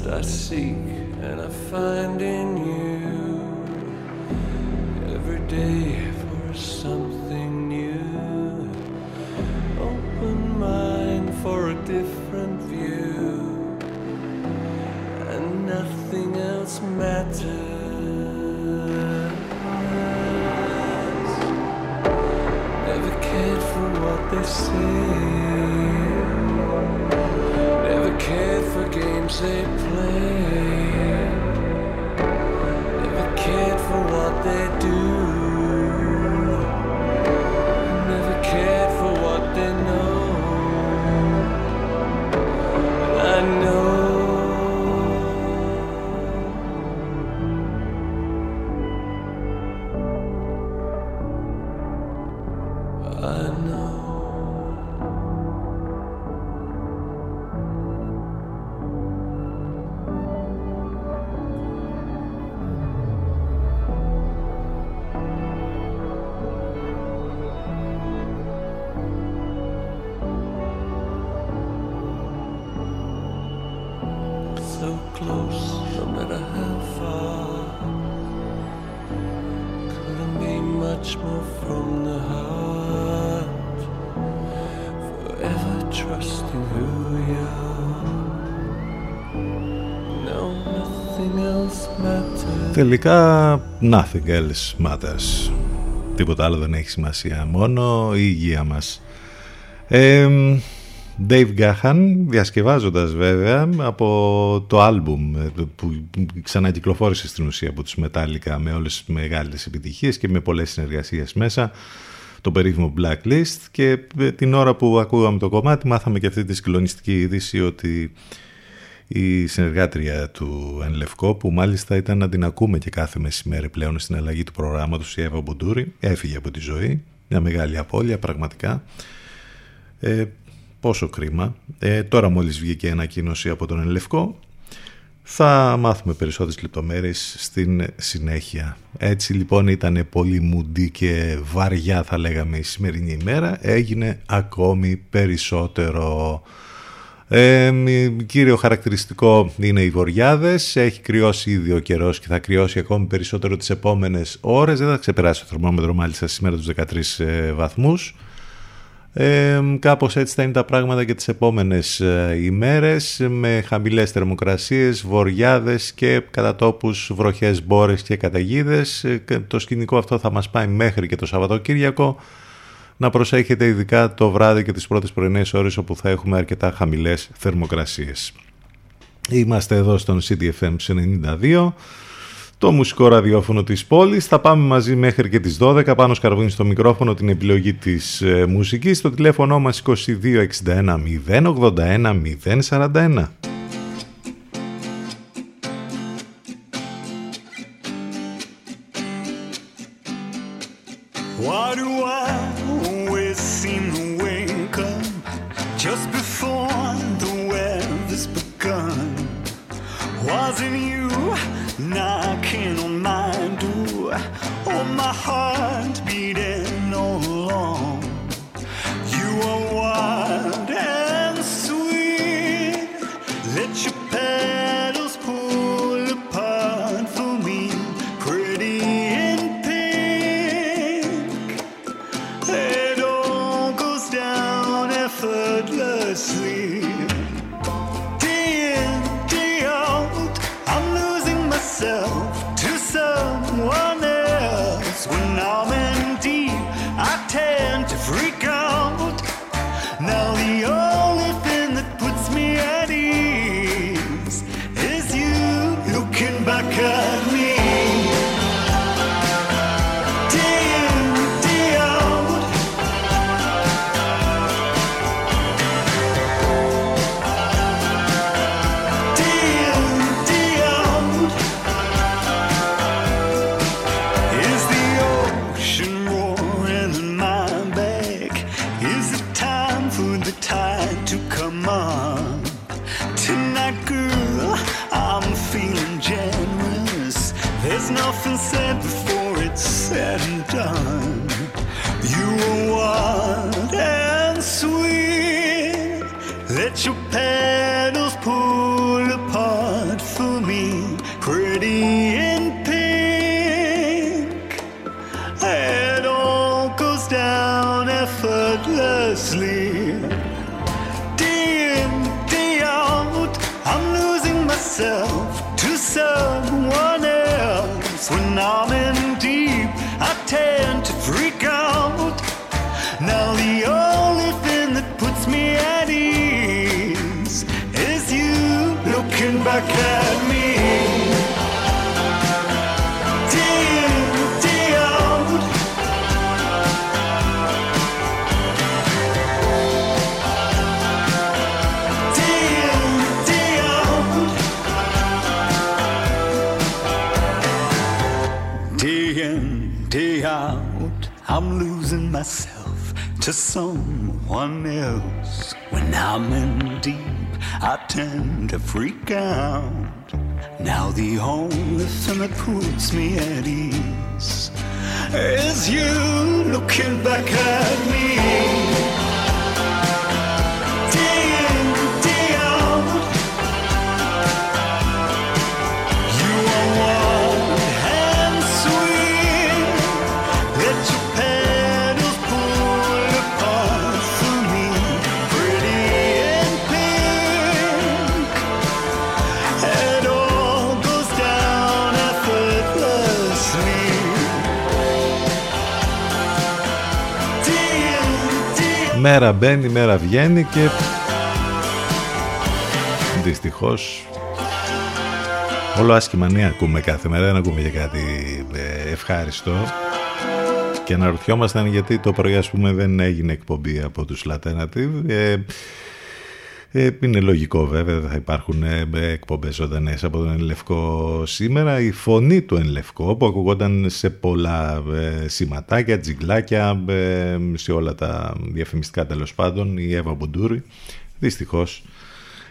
rest I seek and I find in you every day for something new. Open mind for a different view, and nothing else matters. Never cared for what they say. they play Never cared for what they do. Τελικά nothing else matters. Τίποτα άλλο δεν έχει σημασία. Μόνο η υγεία μας. Ε, Dave Gahan διασκευάζοντας βέβαια από το άλμπουμ που ξανακυκλοφόρησε στην ουσία από τους Metallica με όλες τις μεγάλες επιτυχίες και με πολλές συνεργασίες μέσα το περίφημο Blacklist και την ώρα που ακούγαμε το κομμάτι μάθαμε και αυτή τη συγκλονιστική είδηση ότι η συνεργάτρια του Εν Λευκό που μάλιστα ήταν να την ακούμε και κάθε μεσημέρι πλέον στην αλλαγή του προγράμματος η Εύα Μπουντούρη έφυγε από τη ζωή μια μεγάλη απώλεια πραγματικά ε, πόσο κρίμα ε, τώρα μόλις βγήκε η ανακοίνωση από τον Εν Λευκό θα μάθουμε περισσότερες λεπτομέρειες στην συνέχεια. Έτσι λοιπόν ήταν πολύ μουντή και βαριά θα λέγαμε η σημερινή ημέρα. Έγινε ακόμη περισσότερο ε, κύριο χαρακτηριστικό είναι οι βοριάδες. Έχει κρυώσει ήδη ο καιρός και θα κρυώσει ακόμη περισσότερο τις επόμενες ώρες. Δεν θα ξεπεράσει το θερμόμετρο μάλιστα σήμερα τους 13 ε, βαθμούς. Ε, κάπως έτσι θα είναι τα πράγματα και τις επόμενες ε, ημέρες με χαμηλές θερμοκρασίες, βοριάδες και κατά τόπους βροχές μπόρες και καταιγίδες. Ε, το σκηνικό αυτό θα μας πάει μέχρι και το Σαββατοκύριακο να προσέχετε ειδικά το βράδυ και τις πρώτες πρωινές ώρες όπου θα έχουμε αρκετά χαμηλές θερμοκρασίες. Είμαστε εδώ στον CDFM 92 το μουσικό ραδιόφωνο της πόλης. Θα πάμε μαζί μέχρι και τις 12. Πάνω σκαρβούνι στο μικρόφωνο την επιλογή της μουσική. μουσικής. Το τηλέφωνο μας 2261 081 041. thousand years. The only thing that puts me at ease is you looking back at me. Μέρα μπαίνει, μέρα βγαίνει και δυστυχώς όλο άσχημα ναι ακούμε κάθε μέρα, δεν ακούμε για κάτι ε, ευχάριστο. Και αναρωτιόμασταν γιατί το πρωί ας πούμε δεν έγινε εκπομπή από τους Alternative ε, ε, είναι λογικό βέβαια, θα υπάρχουν ε, εκπομπές ζωντανές από τον Ενλευκό σήμερα. Η φωνή του Ενλευκό που ακουγόταν σε πολλά ε, σηματάκια, τζιγκλάκια, ε, σε όλα τα διαφημιστικά τέλος πάντων, η Εύα Μπουντούρη, δυστυχώς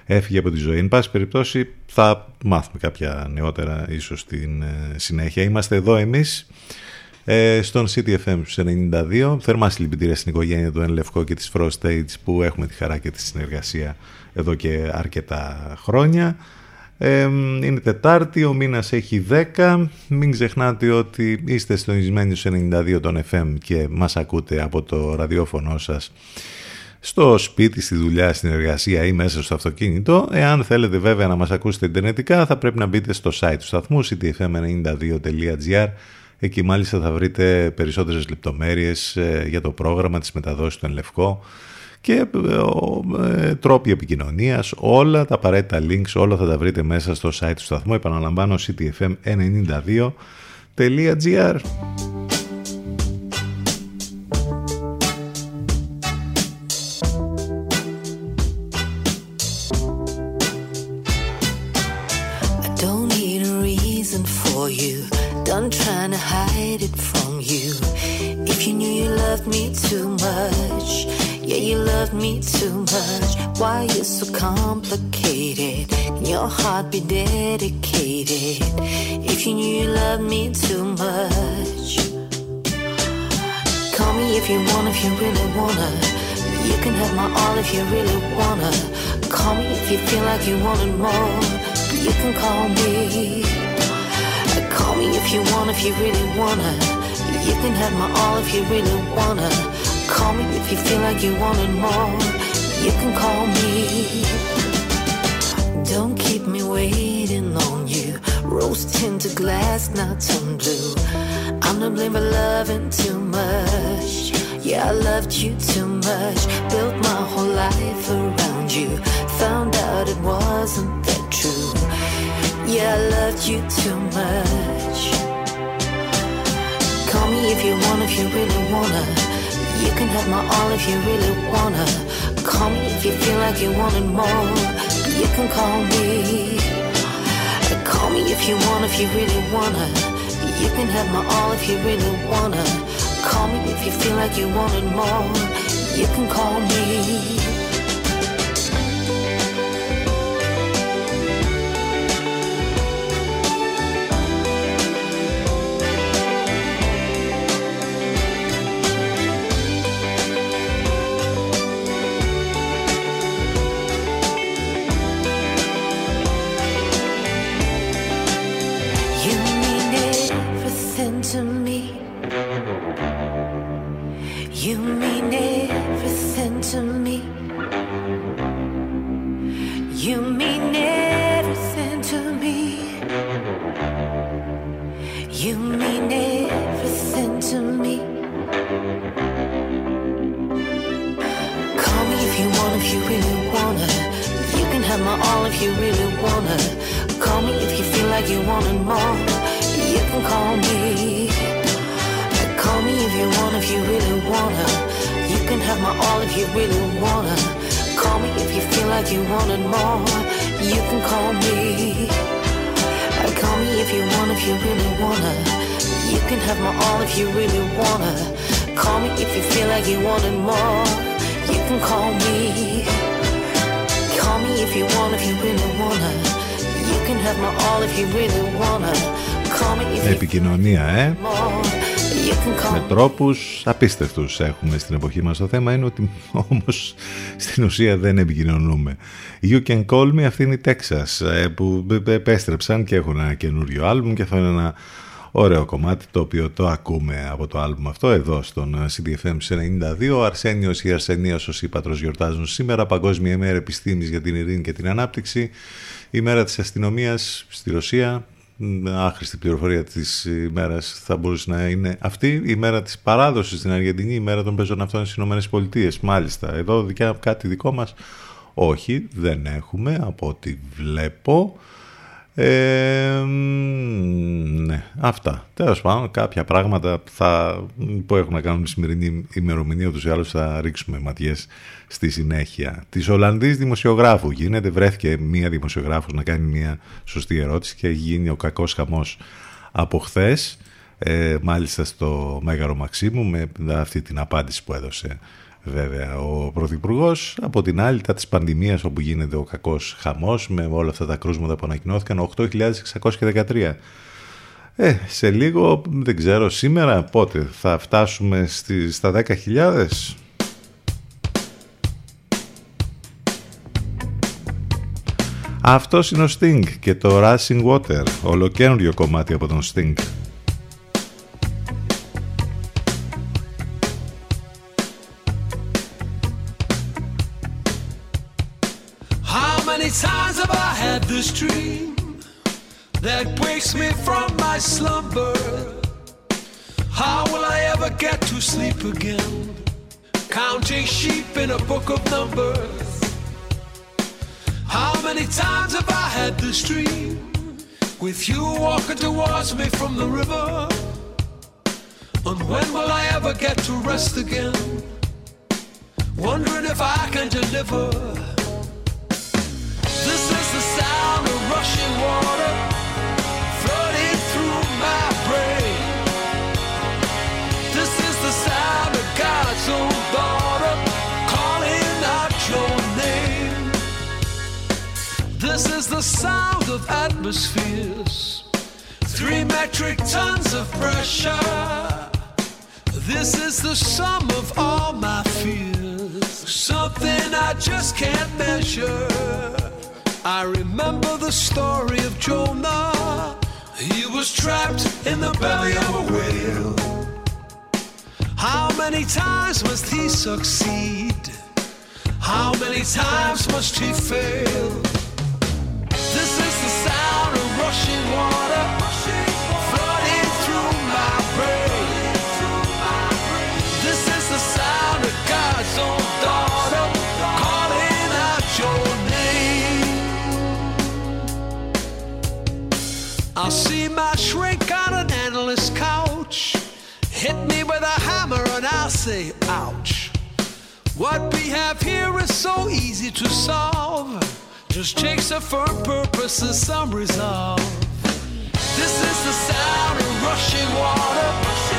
έφυγε από τη ζωή. Εν πάση περιπτώσει θα μάθουμε κάποια νεότερα ίσως στην συνέχεια. Είμαστε εδώ εμείς ε, στον CTFM 92. Θερμά συλληπιτήρια στην οικογένεια του Ενλευκό και της Frost Stage που έχουμε τη χαρά και τη συνεργασία εδώ και αρκετά χρόνια. Ε, είναι Τετάρτη, ο μήνας έχει 10. Μην ξεχνάτε ότι είστε συντονισμένοι στους 92 των FM και μας ακούτε από το ραδιόφωνο σας στο σπίτι, στη δουλειά, στην εργασία ή μέσα στο αυτοκίνητο. Εάν θέλετε βέβαια να μας ακούσετε ιντερνετικά θα πρέπει να μπείτε στο site του σταθμού ctfm92.gr Εκεί μάλιστα θα βρείτε περισσότερες λεπτομέρειες ε, για το πρόγραμμα της μεταδόσης του Ενλευκό και ε, ε, τρόποι επικοινωνίας, όλα τα απαραίτητα links, όλα θα τα βρείτε μέσα στο site του σταθμού. Επαναλαμβάνω ctfm92.gr me too much. Yeah, you love me too much. Why you so complicated? Can your heart be dedicated? If you knew you loved me too much. Call me if you want, if you really wanna. You can have my all if you really wanna. Call me if you feel like you wanted more. You can call me. Call me if you want, if you really wanna. You can have my all if you really wanna. Call me if you feel like you wanted more. You can call me. Don't keep me waiting on you. Rose tinted glass, not turn blue. I'm to blame for loving too much. Yeah, I loved you too much. Built my whole life around you. Found out it wasn't that true. Yeah, I loved you too much me if you want, if you really wanna. You can have my all if you really wanna. Call me if you feel like you wanted more. You can call me. Call me if you want, if you really wanna. You can have my all if you really wanna. Call me if you feel like you wanted more. You can call me. You mean everything to me. You mean everything to me. You mean everything to me. Call me if you want, if you really wanna. You can have my all if you really wanna. Call me if you feel like you wanted more. You can call me. επικοινωνία, ε. Με τρόπους απίστευτους έχουμε στην εποχή μας. Το θέμα είναι ότι όμως στην ουσία δεν επικοινωνούμε. You Can Call Me, αυτή είναι η Texas ε, που επέστρεψαν και έχουν ένα καινούριο άλμπουμ και αυτό είναι ένα ωραίο κομμάτι το οποίο το ακούμε από το άλμπουμ αυτό εδώ στον CDFM 92. Ο Αρσένιος ή Αρσενίος ο Ήπατρος γιορτάζουν σήμερα Παγκόσμια ημέρα επιστήμης για την ειρήνη και την ανάπτυξη. Η μέρα της αστυνομίας στη Ρωσία άχρηστη πληροφορία της ημέρας θα μπορούσε να είναι αυτή η ημέρα της παράδοσης στην Αργεντινή, η ημέρα των πεζών αυτών στις Ηνωμένες Πολιτείες. Μάλιστα, εδώ δικιά κάτι δικό μας, όχι, δεν έχουμε από ό,τι βλέπω. Ε, ναι, αυτά. Τέλος πάντων, κάποια πράγματα θα, που έχουν να κάνουν τη σημερινή ημερομηνία, ούτως ή άλλως θα ρίξουμε ματιές στη συνέχεια. Της Ολλανδής δημοσιογράφου γίνεται, βρέθηκε μία δημοσιογράφος να κάνει μία σωστή ερώτηση και έχει γίνει ο κακός χαμός από χθες. Ε, μάλιστα στο Μέγαρο Μαξίμου με αυτή την απάντηση που έδωσε βέβαια ο Πρωθυπουργός. Από την άλλη, τα της πανδημίας όπου γίνεται ο κακός χαμός με όλα αυτά τα κρούσματα που ανακοινώθηκαν, 8.613. Ε, σε λίγο, δεν ξέρω, σήμερα πότε θα φτάσουμε στη, στα 10.000. Αυτός είναι ο Sting και το Rushing Water, ολοκένουργιο κομμάτι από τον Sting. This dream that wakes me from my slumber? How will I ever get to sleep again? Counting sheep in a book of numbers. How many times have I had this dream with you walking towards me from the river? And when will I ever get to rest again? Wondering if I can deliver the sound of atmospheres, three metric tons of pressure. This is the sum of all my fears, something I just can't measure. I remember the story of Jonah. He was trapped in the belly of a whale. How many times must he succeed? How many times must he fail? This is the sound of rushing water. I'll see my shrink on an endless couch. Hit me with a hammer and I'll say, ouch. What we have here is so easy to solve. Just takes a firm purpose and some resolve. This is the sound of rushing water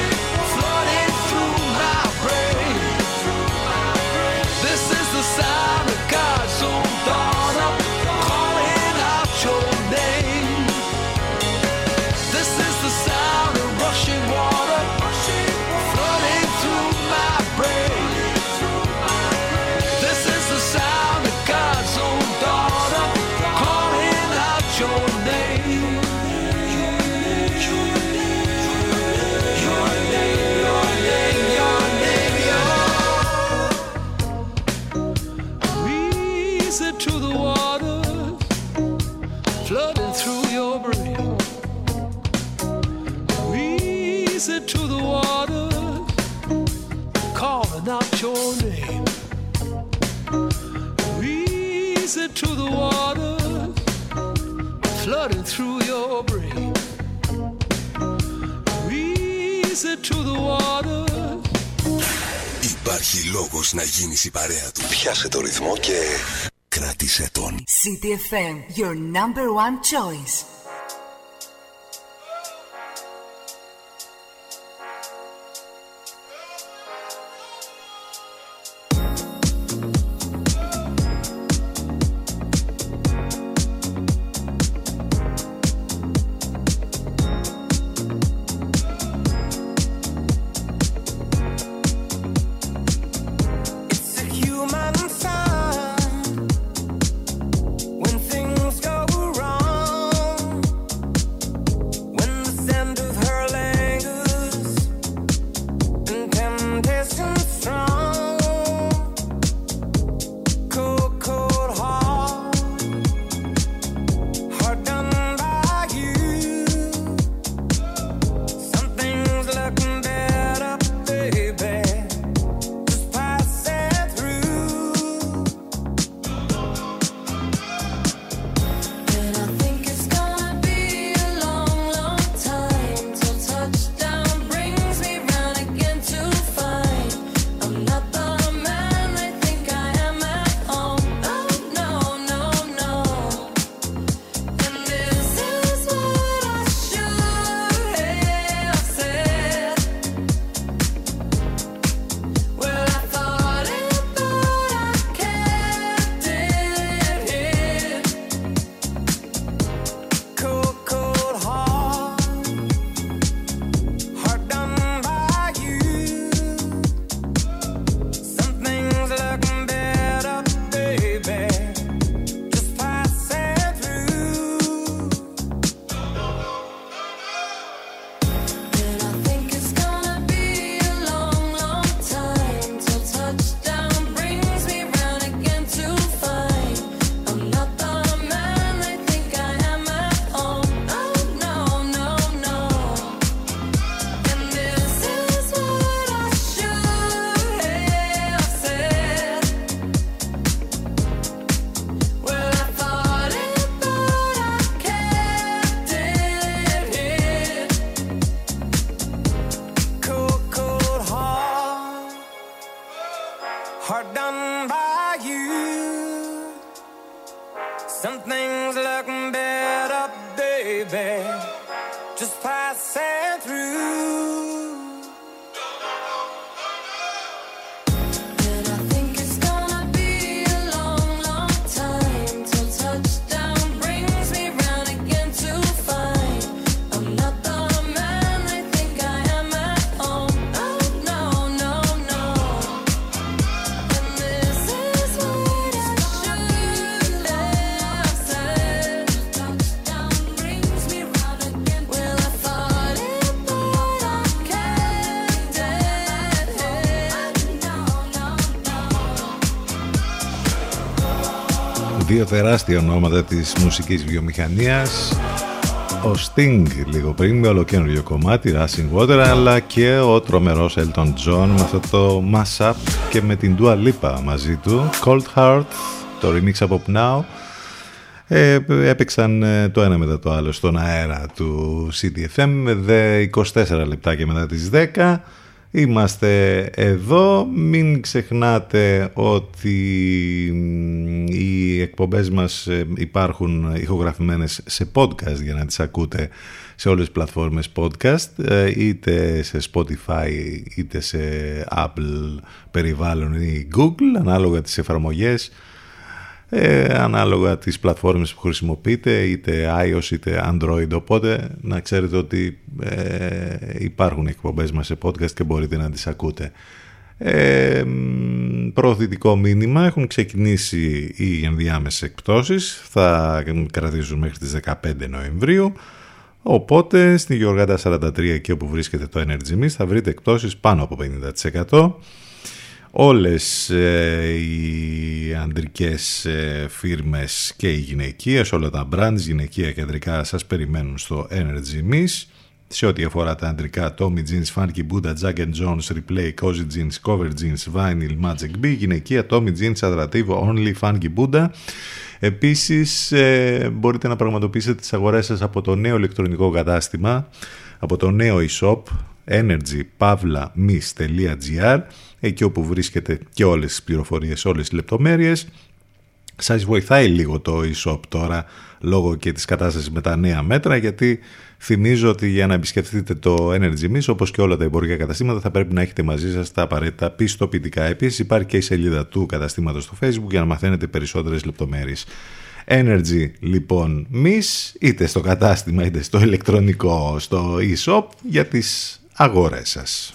flooding through your brain. Easy to the water. Υπάρχει λόγος να γίνεις η παρέα του. Πιάσε το ρυθμό και κράτησε τον. CTFM, your number one choice. Δύο τεράστια ονόματα της μουσικής βιομηχανίας. Ο Sting λίγο πριν με ολοκένουργιο κομμάτι Racing Water αλλά και ο τρομερός Elton John με αυτό το mash-up και με την Dua Lipa μαζί του. Cold Heart, το remix από Now ε, έπαιξαν ε, το ένα μετά το άλλο στον αέρα του CDFM 24 λεπτάκια μετά τις 10 Είμαστε εδώ, μην ξεχνάτε ότι οι εκπομπές μας ε, υπάρχουν ηχογραφημένες σε podcast για να τις ακούτε σε όλες τις πλατφόρμες podcast ε, είτε σε Spotify είτε σε Apple περιβάλλον ή Google ανάλογα τις εφαρμογές ε, ανάλογα τις πλατφόρμες που χρησιμοποιείτε είτε iOS είτε Android. Οπότε να ξέρετε ότι ε, υπάρχουν εκπομπές μας σε podcast και μπορείτε να τις ακούτε ε, προωθητικό μήνυμα. Έχουν ξεκινήσει οι ενδιάμεσες εκπτώσεις. Θα κρατήσουν μέχρι τις 15 Νοεμβρίου. Οπότε στην Γεωργάτα 43 εκεί όπου βρίσκεται το Energy Mist θα βρείτε εκπτώσεις πάνω από 50% όλες ε, οι ανδρικές ε, φίρμες και οι γυναικείες, όλα τα brands γυναικεία κεντρικά σας περιμένουν στο Energy Miss. Σε ό,τι αφορά τα ανδρικά, Tommy Jeans, Funky Buddha, Jack and Jones, Replay, Cozy Jeans, Cover Jeans, Vinyl, Magic B, γυναικεία, Tommy Jeans, Adrattivo, Only, Funky Buddha. Επίσης ε, μπορείτε να πραγματοποιήσετε τις αγορές σας από το νέο ηλεκτρονικό κατάστημα, από το νέο e-shop energypavlamis.gr εκεί όπου βρίσκεται και όλες τις πληροφορίες, όλες τις λεπτομέρειες. Σας βοηθάει λίγο το e-shop τώρα λόγω και της κατάστασης με τα νέα μέτρα γιατί θυμίζω ότι για να επισκεφτείτε το Energy Miss όπως και όλα τα εμπορικά καταστήματα θα πρέπει να έχετε μαζί σας τα απαραίτητα πιστοποιητικά. Επίσης υπάρχει και η σελίδα του καταστήματος στο Facebook για να μαθαίνετε περισσότερες λεπτομέρειες. Energy λοιπόν Miss είτε στο κατάστημα είτε στο ηλεκτρονικό στο e-shop για τις αγορές σας.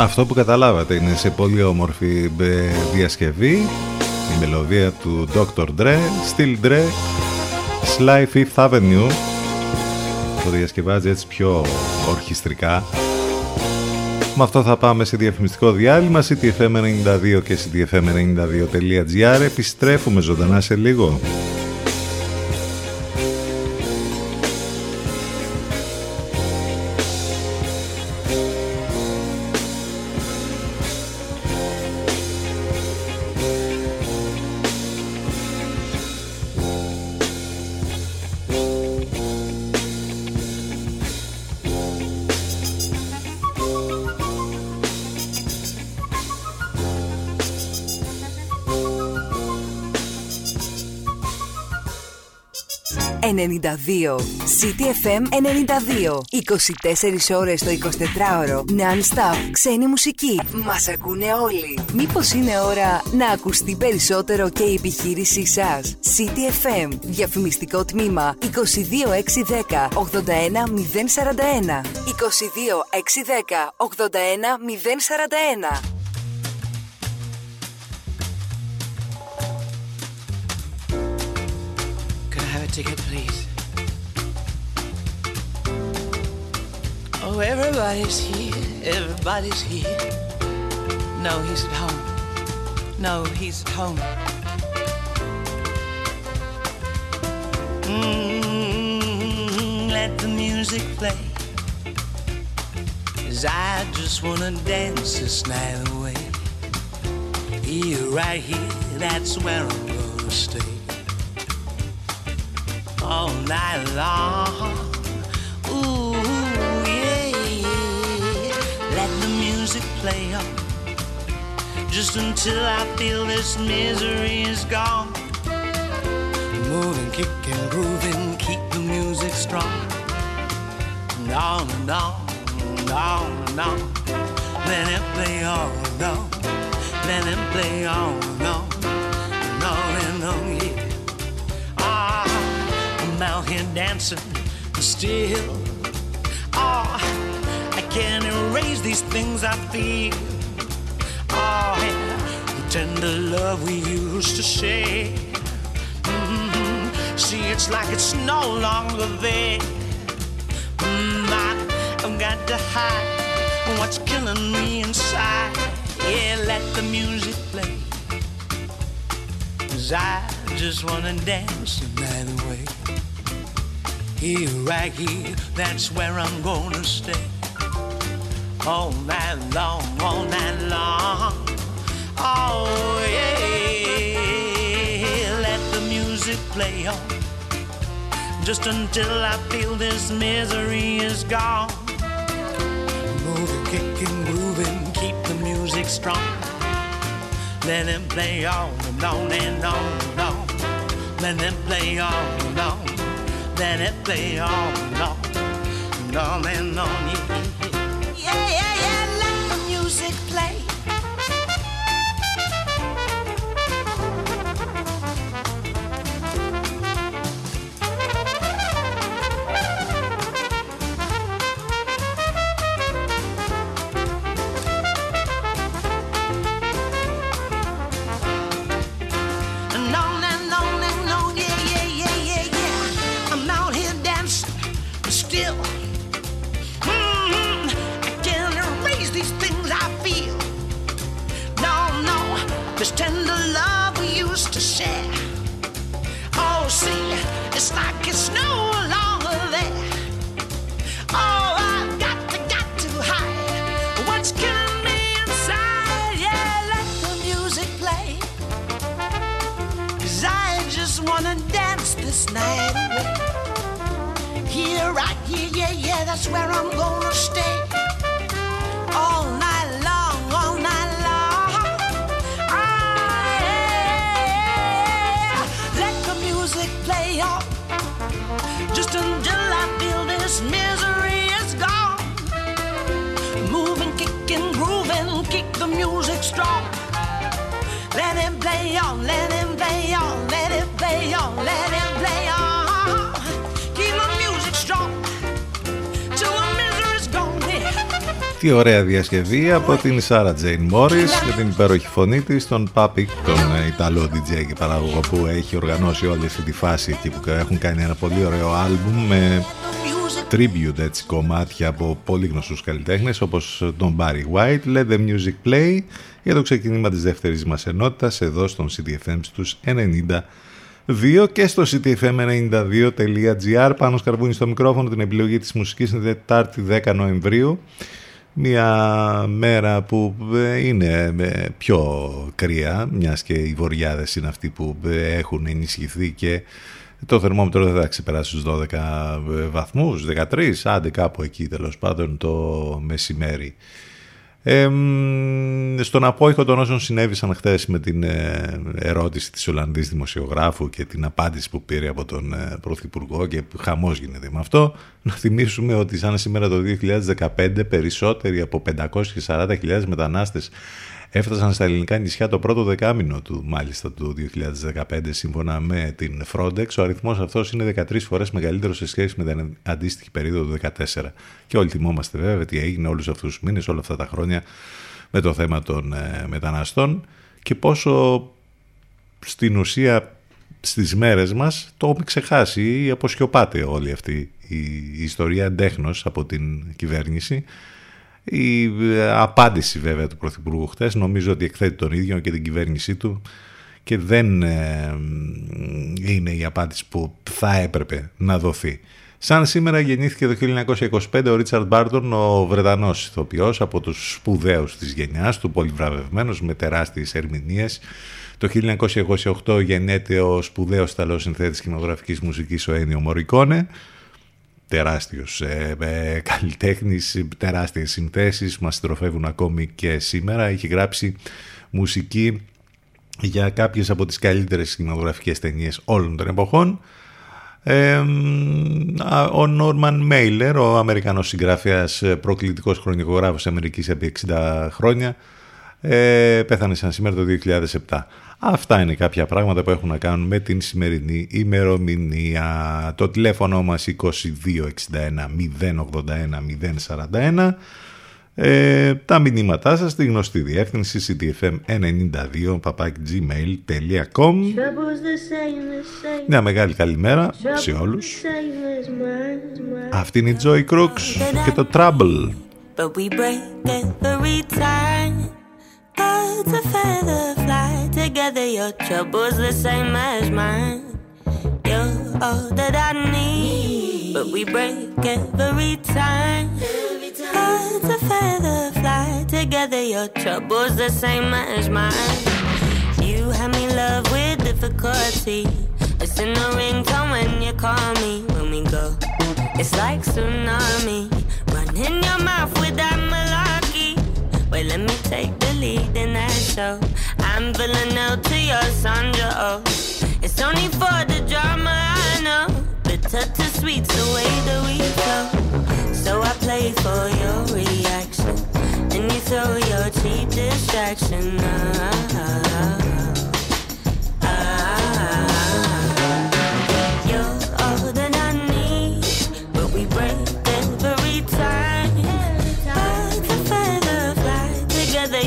Αυτό που καταλάβατε είναι σε πολύ όμορφη διασκευή η μελωδία του Dr. Dre, Still Dre, Sly Fifth Avenue το διασκευάζει έτσι πιο ορχιστρικά. Με αυτό θα πάμε σε διαφημιστικό διάλειμμα ctfm92 και ctfm92.gr επιστρέφουμε ζωντανά σε λίγο 92. City FM 92. 24 ώρες το 24ωρο. Non-stop. Ξένη μουσική. Μας ακούνε όλοι. Μήπως είναι ώρα να ακουστεί περισσότερο και η επιχείρησή σας; City FM. Διαφημιστικό τμήμα 22610 81041. 22610 81041. Everybody's here, everybody's here. No, he's at home. No, he's at home. Mm, let the music play. Cause I just wanna dance this night away. Here, right here, that's where I'm gonna stay all night long. Play on. Just until I feel this misery is gone. Moving, kicking, grooving, keep the music strong. And On and on, and on and on. Let it play oh, on and on. Let it play on and on. And on and on, yeah. I'm out here dancing still. Oh, I can't erase these things I feel. Oh, yeah, the tender love we used to share. Mm-hmm. See, it's like it's no longer there. Mm, I, I've got to hide what's killing me inside. Yeah, let the music play. Cause I just wanna dance the night away. Here, right here, that's where I'm gonna stay. All night long, all night long. Oh, yeah. Let the music play on. Just until I feel this misery is gone. Moving, kicking, grooving, keep the music strong. Let it play on and on and on and on. Let it play on and on let it play on and on and on and on. Yeah, yeah. that's where I'm Τι ωραία διασκευή από την Σάρα Τζέιν Μόρις με την υπέροχη φωνή της, τον Πάπικ, τον Ιταλό DJ και παραγωγό που έχει οργανώσει όλη αυτή τη φάση εκεί που έχουν κάνει ένα πολύ ωραίο άλμπουμ με tribute έτσι κομμάτια από πολύ γνωστούς καλλιτέχνες όπως τον Barry White, Let the Music Play για το ξεκίνημα της δεύτερης μας ενότητας εδώ στον CTFM στους 92 και στο ctfm92.gr Πάνος Καρβούνης στο μικρόφωνο στην επιλογή της μουσικής είναι Τετάρτη 10 Νοεμβρίου μια μέρα που ε, είναι ε, πιο κρύα μιας και οι βοριάδες είναι αυτοί που ε, έχουν ενισχυθεί και το θερμόμετρο δεν θα ξεπεράσει στους 12 βαθμούς, 13, άντε κάπου εκεί τέλος πάντων το μεσημέρι. Ε, στον απόϊχο των όσων συνέβησαν χθες με την ε, ερώτηση της Ολλανδής δημοσιογράφου και την απάντηση που πήρε από τον ε, Πρωθυπουργό και χαμός γίνεται με αυτό, να θυμίσουμε ότι σαν σήμερα το 2015 περισσότεροι από 540.000 μετανάστες έφτασαν στα ελληνικά νησιά το πρώτο δεκάμινο του μάλιστα του 2015 σύμφωνα με την Frontex. Ο αριθμός αυτός είναι 13 φορές μεγαλύτερος σε σχέση με την αντίστοιχη περίοδο του 2014. Και όλοι θυμόμαστε βέβαια τι έγινε όλους αυτούς τους μήνες, όλα αυτά τα χρόνια με το θέμα των ε, μεταναστών και πόσο στην ουσία στις μέρες μας το έχουμε ξεχάσει ή αποσιωπάται όλη αυτή η ιστορία εντέχνος από την κυβέρνηση η ε, απάντηση βέβαια του Πρωθυπουργού χτες νομίζω ότι εκθέτει τον ίδιο και την κυβέρνησή του και δεν ε, είναι η απάντηση που θα έπρεπε να δοθεί. Σαν σήμερα γεννήθηκε το 1925 ο Ρίτσαρντ Μπάρτον, ο Βρετανός ηθοποιός από τους σπουδαίους της γενιάς του, πολυβραβευμένος με τεράστιες ερμηνείες. Το 1928 γεννέται ο σπουδαίος Ιταλός συνθέτης κινηματογραφικής μουσικής ο Ένιο Μωρικόνε τεράστιος ε, ε, καλλιτέχνης, τεράστιες συνθέσεις, μας συντροφεύουν ακόμη και σήμερα. Έχει γράψει μουσική για κάποιες από τις καλύτερες κινηματογραφικές ταινίες όλων των εποχών. Ε, ο Νόρμαν Μέιλερ, ο Αμερικανός συγγραφέας ε, προκλητικός χρονικογράφος Αμερικής επί 60 χρόνια, ε, πέθανε σαν σήμερα το 2007. Αυτά είναι κάποια πράγματα που έχουν να κάνουν με την σημερινή ημερομηνία. Το τηλέφωνο μας 2261 081 041. Ε, τα μηνύματά σας στη γνωστή διεύθυνση ctfm92 gmail.com Μια μεγάλη καλημέρα σε όλους. Αυτή είναι η Joy Crooks και το Trouble. But we break every time Birds of feather fly together. Your trouble's the same as mine. You're all that I need, but we break every time. Birds of feather fly together. Your trouble's the same as mine. You have me love with difficulty. It's in the ringtone when you call me. When we go, it's like tsunami. Run in your mouth with that malarkey. Wait, let me take the lead in that show. I'm Villanelle to your Sandra Oh. It's only for the drama, I know. Bitter to sweet's the way that we flow. So I play for your reaction. And you throw your cheap distraction. Ah, ah, ah.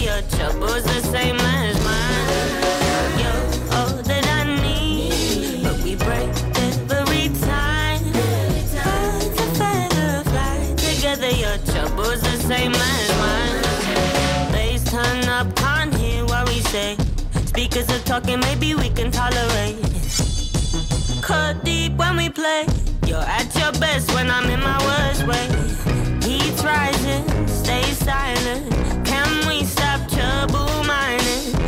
your trouble's the same as mine. You're all that I need, but we break every time. Birds of feather fly together. Your trouble's the same as mine. Bass turn up, can't hear what we say. Speakers are talking, maybe we can tolerate. Cut deep when we play. You're at your best when I'm in my worst way. Heat's rising, stay silent. We stop trouble mining?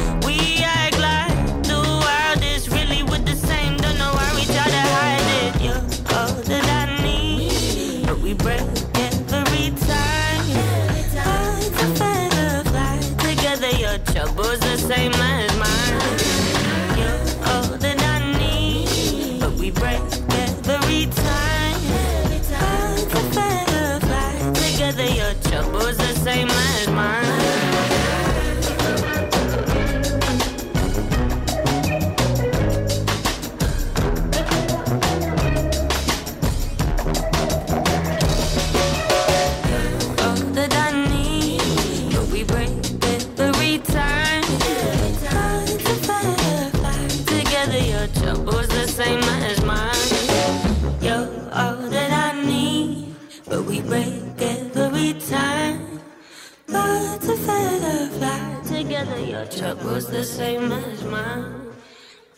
The same as mine.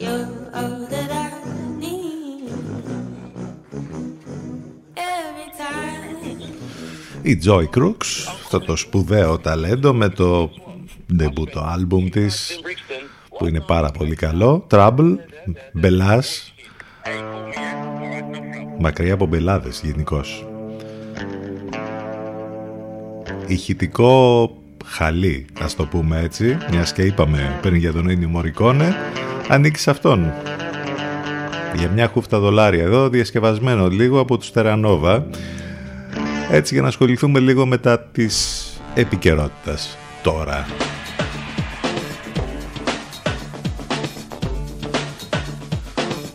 You're all that I need. Every time. Η Joy Crooks, αυτό το σπουδαίο ταλέντο με το ντεμπούτο άλμπουμ της που είναι πάρα πολύ καλό Trouble, Μπελάς μακριά από μπελάδες γενικώς. ηχητικό χαλί ας το πούμε έτσι μιας και είπαμε πριν για τον ίδιο Μωρικόνε ανήκει σε αυτόν για μια χούφτα δολάρια εδώ διασκευασμένο λίγο από τους Τερανόβα έτσι για να ασχοληθούμε λίγο μετά της επικαιρότητας τώρα.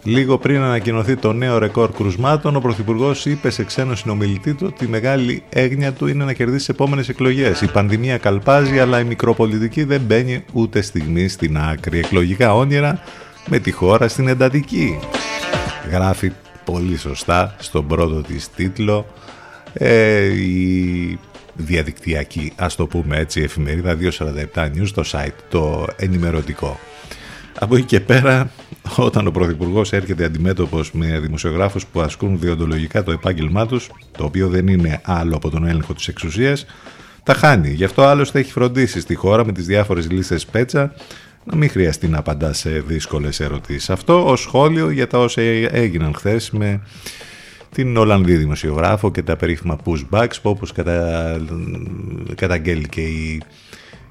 Λίγο πριν ανακοινωθεί το νέο ρεκόρ κρουσμάτων, ο Πρωθυπουργός είπε σε ξένο συνομιλητή του ότι η μεγάλη έγνοια του είναι να κερδίσει τις επόμενες εκλογές. Η πανδημία καλπάζει, αλλά η μικροπολιτική δεν μπαίνει ούτε στιγμή στην άκρη. Εκλογικά όνειρα με τη χώρα στην εντατική. Γράφει πολύ σωστά στον πρώτο της τίτλο ε, η διαδικτυακή, ας το πούμε έτσι, εφημερίδα 247 News, το site, το ενημερωτικό. Από εκεί και πέρα, όταν ο Πρωθυπουργός έρχεται αντιμέτωπος με δημοσιογράφους που ασκούν διοντολογικά το επάγγελμά τους, το οποίο δεν είναι άλλο από τον έλεγχο της εξουσίας, τα χάνει. Γι' αυτό άλλωστε έχει φροντίσει στη χώρα με τις διάφορες λίστε πέτσα να μην χρειαστεί να απαντά σε δύσκολες ερωτήσεις. Αυτό ως σχόλιο για τα όσα έγιναν χθες με την Ολλανδή δημοσιογράφο και τα περίφημα pushbacks που όπως κατα... καταγγέλει και η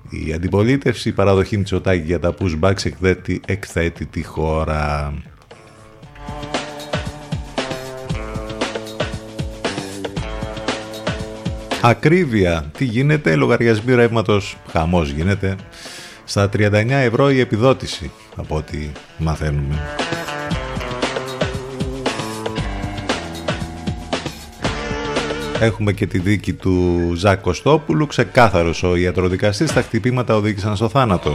η αντιπολίτευση, η παραδοχή Μητσοτάκη για τα pushbacks εκθέτει, εκθέτει τη χώρα. Ακρίβεια. Τι γίνεται, λογαριασμοί ρεύματος χαμός γίνεται. Στα 39 ευρώ η επιδότηση, από ό,τι μαθαίνουμε. Έχουμε και τη δίκη του Ζακ Κωστόπουλου. Ξεκάθαρος ο ιατροδικαστής, τα χτυπήματα οδήγησαν στο θάνατο.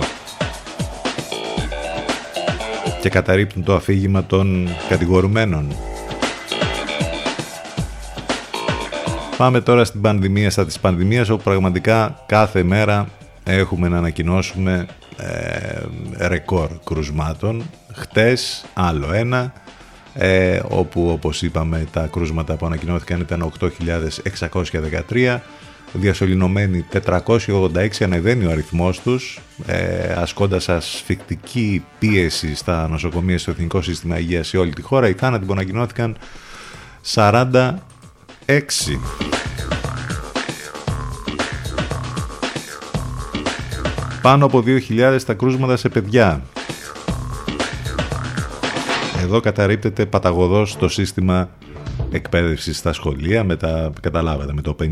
Και καταρρύπτουν το αφήγημα των κατηγορουμένων. Πάμε τώρα στην πανδημία, στα της πανδημίας, όπου πραγματικά κάθε μέρα έχουμε να ανακοινώσουμε ε, ρεκόρ κρουσμάτων. Χτες άλλο ένα, ε, όπου όπως είπαμε τα κρούσματα που ανακοινώθηκαν ήταν 8.613 διασωληνωμένοι 486 ανεβαίνει ο αριθμός τους ε, ασκώντας ασφικτική πίεση στα νοσοκομεία στο Εθνικό Σύστημα Υγείας σε όλη τη χώρα. Οι θάνατοι που ανακοινώθηκαν 46 πάνω από 2.000 τα κρούσματα σε παιδιά εδώ καταρρύπτεται παταγωδός το σύστημα εκπαίδευσης στα σχολεία με τα, καταλάβατε, με το 50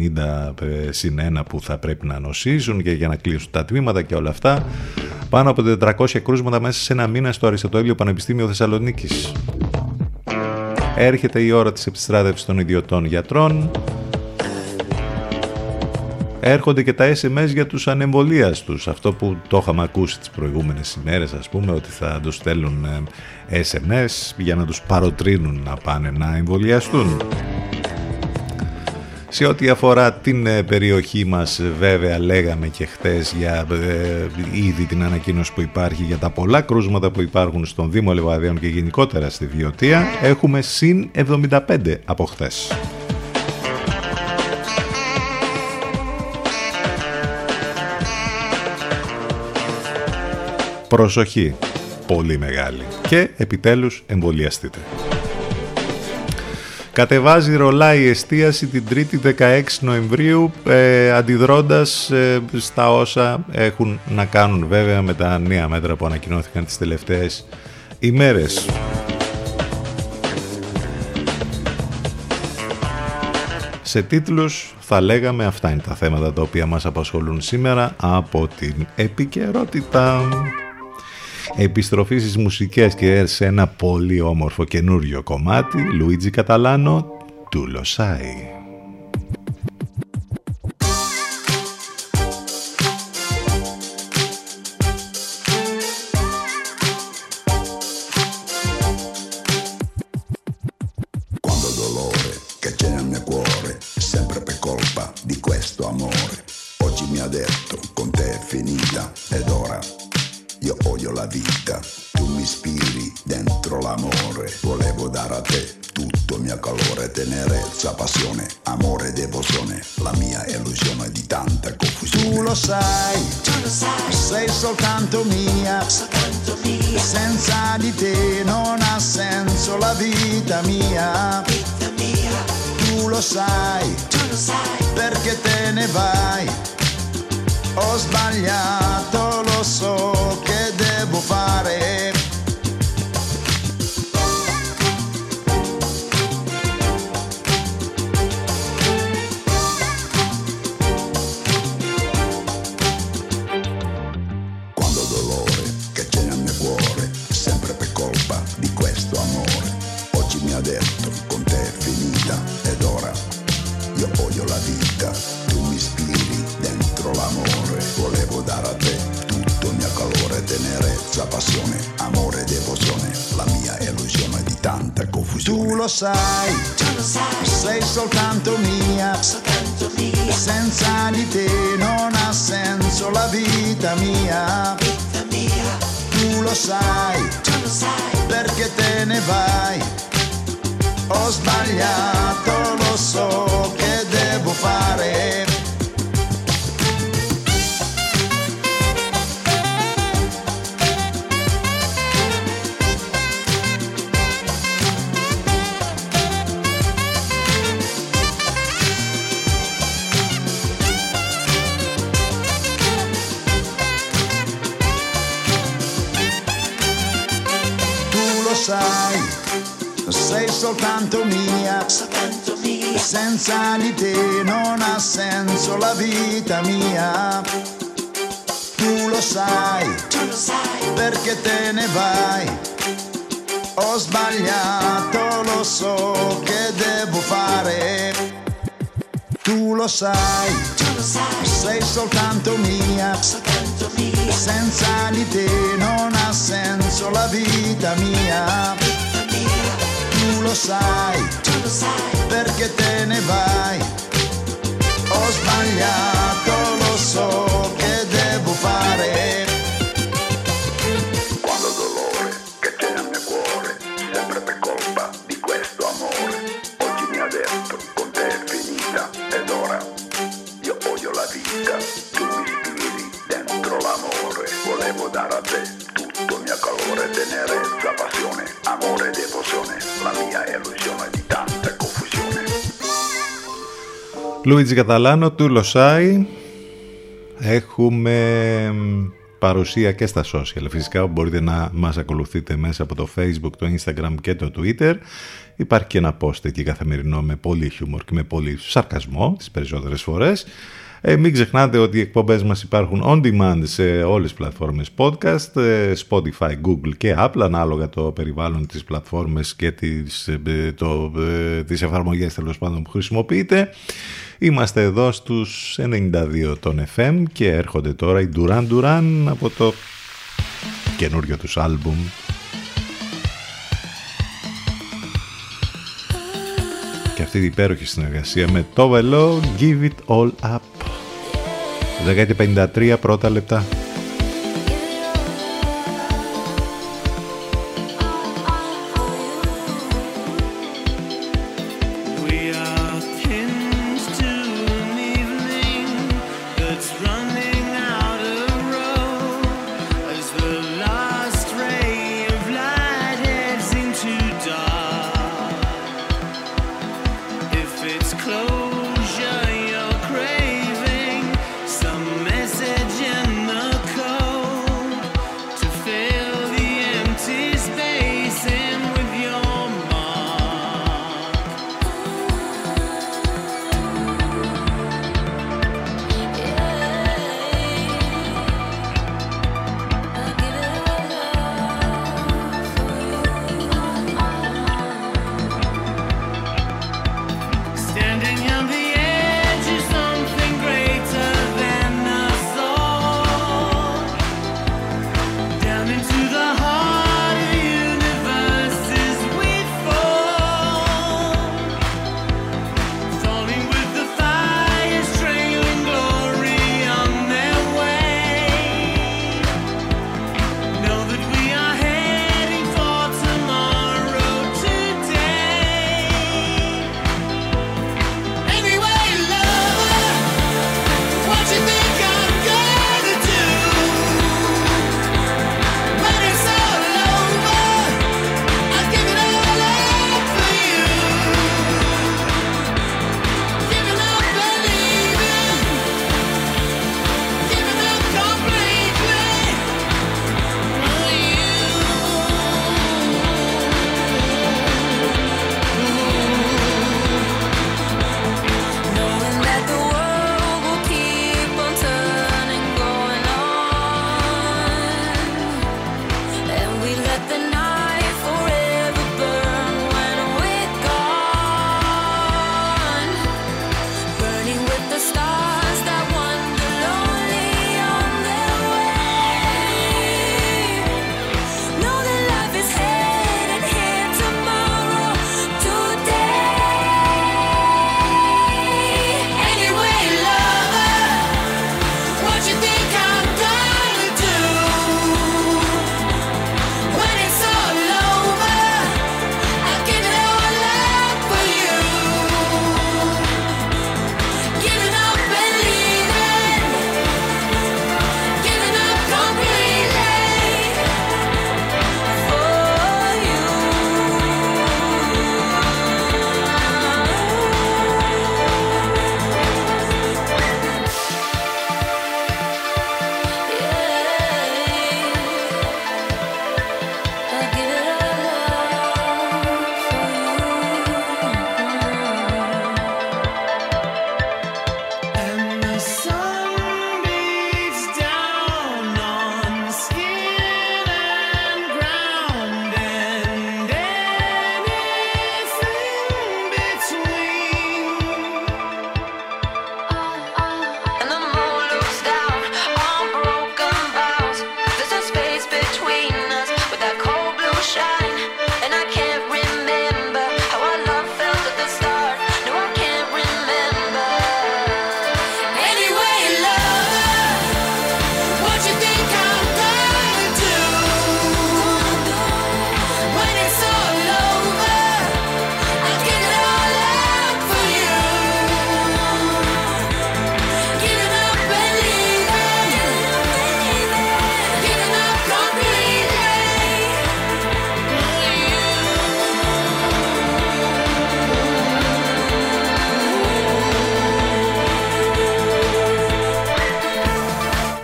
ε, συν 1 που θα πρέπει να νοσήσουν και για να κλείσουν τα τμήματα και όλα αυτά. Πάνω από 400 κρούσματα μέσα σε ένα μήνα στο Αριστοτέλειο Πανεπιστήμιο Θεσσαλονίκης. Έρχεται η ώρα της επιστράτευσης των ιδιωτών γιατρών έρχονται και τα SMS για τους ανεμβολίαστους. Αυτό που το είχαμε ακούσει τις προηγούμενες ημέρες ας πούμε ότι θα τους στέλνουν SMS ε, για να τους παροτρύνουν να πάνε να εμβολιαστούν. Σε ό,τι αφορά την ε, περιοχή μας βέβαια λέγαμε και χτες για ε, ήδη την ανακοίνωση που υπάρχει για τα πολλά κρούσματα που υπάρχουν στον Δήμο Λεβαδίων και γενικότερα στη Βιωτία έχουμε συν 75 από χτες. Προσοχή, πολύ μεγάλη. Και επιτέλους εμβολιαστείτε. Κατεβάζει ρολά η εστίαση την 3η 16 Νοεμβρίου ε, αντιδρώντας ε, στα όσα έχουν να κάνουν βέβαια με τα νέα μέτρα που ανακοινώθηκαν τις τελευταίες ημέρες. Σε τίτλους θα λέγαμε αυτά είναι τα θέματα τα οποία μας απασχολούν σήμερα από την επικαιρότητα επιστροφή στις μουσικές και σε ένα πολύ όμορφο καινούριο κομμάτι Λουίτζι Καταλάνο του Λοσάι. Sei soltanto mia, soltanto mia, senza di te non ha senso la vita mia. vita mia, Tu lo sai, tu lo sai, perché te ne vai. Ho sbagliato, lo so che devo fare. Tu mi ispiri dentro l'amore, volevo dare a te tutto il mio calore, tenerezza, passione, amore, devozione, la mia illusione di tanta confusione. Tu lo sai, tu lo sai, sei soltanto mia, soltanto mia, senza di te non ha senso la vita mia. vita mia, Tu lo sai, tu lo sai, perché te ne vai. Ho sbagliato, lo so che devo fare. Tu lo sai, sei soltanto mia, senza di te non ha senso la vita mia. Tu lo sai, tu lo sai, perché te ne vai. Ho sbagliato, lo so che devo fare. Tu lo sai, tu lo sai, sei soltanto mia, soltanto mia, senza di te non ha senso la vita mia. Tu lo sai, perché te ne vai. Ho sbagliato, lo so che devo fare. Quando ho dolore che c'è nel mio cuore, sempre per colpa di questo amore. Oggi mi ha detto con te è finita ed ora io odio la vita. Tu mi ispiri dentro l'amore, volevo dare a te tutto il mio calore, tenerezza, passione, amore, devozione, la mia illusione Λουίτζι Καταλάνο του Λοσάι έχουμε μ, παρουσία και στα social. Φυσικά μπορείτε να μας ακολουθείτε μέσα από το facebook, το instagram και το twitter. Υπάρχει και ένα post εκεί καθημερινό με πολύ χιούμορ και με πολύ σαρκασμό τις περισσότερες φορές ε, μην ξεχνάτε ότι οι εκπομπές μας υπάρχουν on demand σε όλες τις πλατφόρμες podcast, ε, Spotify, Google και Apple, ανάλογα το περιβάλλον της πλατφόρμες και τις, ε, το, ε, τις εφαρμογές τέλος πάντων που χρησιμοποιείτε. Είμαστε εδώ στους 92 των FM και έρχονται τώρα οι Duran Duran από το καινούριο τους άλμπουμ και αυτή την υπέροχη συνεργασία με το βελό Give It All Up 1053 πρώτα λεπτά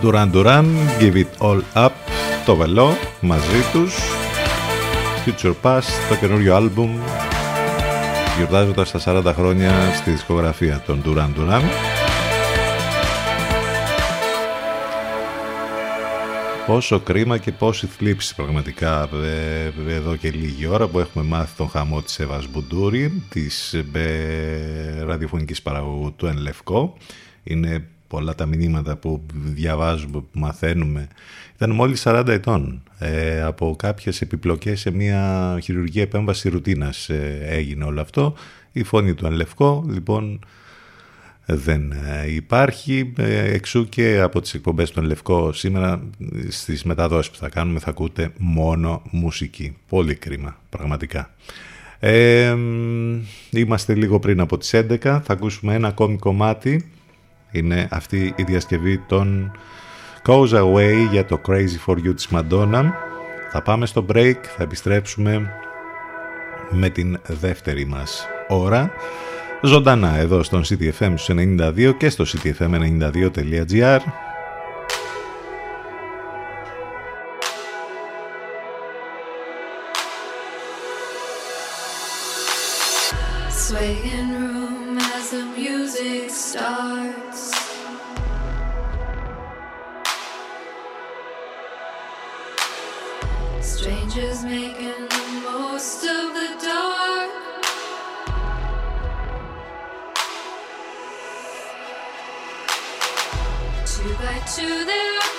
Duran Duran, Give It All Up, το βελό μαζί τους, Future Past, το καινούριο άλμπουμ, γιορτάζοντας τα 40 χρόνια στη δισκογραφία των Duran Duran. Πόσο κρίμα και πόση θλίψη πραγματικά ε, εδώ και λίγη ώρα που έχουμε μάθει τον χαμό της Εύας Μπουντούρη, της ε, ραδιοφωνικής παραγωγού του Εν Λευκό. Είναι πολλά τα μηνύματα που διαβάζουμε, που μαθαίνουμε. Ήταν μόλις 40 ετών. Ε, από κάποιες επιπλοκές σε μια χειρουργία επέμβαση ρουτίνας ε, έγινε όλο αυτό. Η φωνή του Λευκό, λοιπόν, δεν ε, υπάρχει. Ε, εξού και από τις εκπομπές των Λευκό σήμερα στις μεταδόσεις που θα κάνουμε θα ακούτε μόνο μουσική. Πολύ κρίμα, πραγματικά. Ε, είμαστε λίγο πριν από τις 11, θα ακούσουμε ένα ακόμη κομμάτι είναι αυτή η διασκευή των Goes Away για το Crazy For You της Madonna. Θα πάμε στο break, θα επιστρέψουμε με την δεύτερη μας ώρα. Ζωντανά εδώ στον CTFM 92 και στο ctfm92.gr to the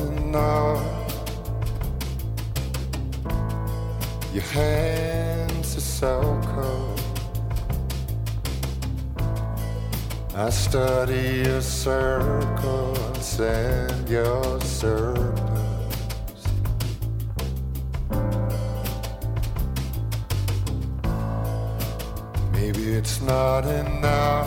enough. Your hands are so cold. I study your circles and your serpents. Maybe it's not enough.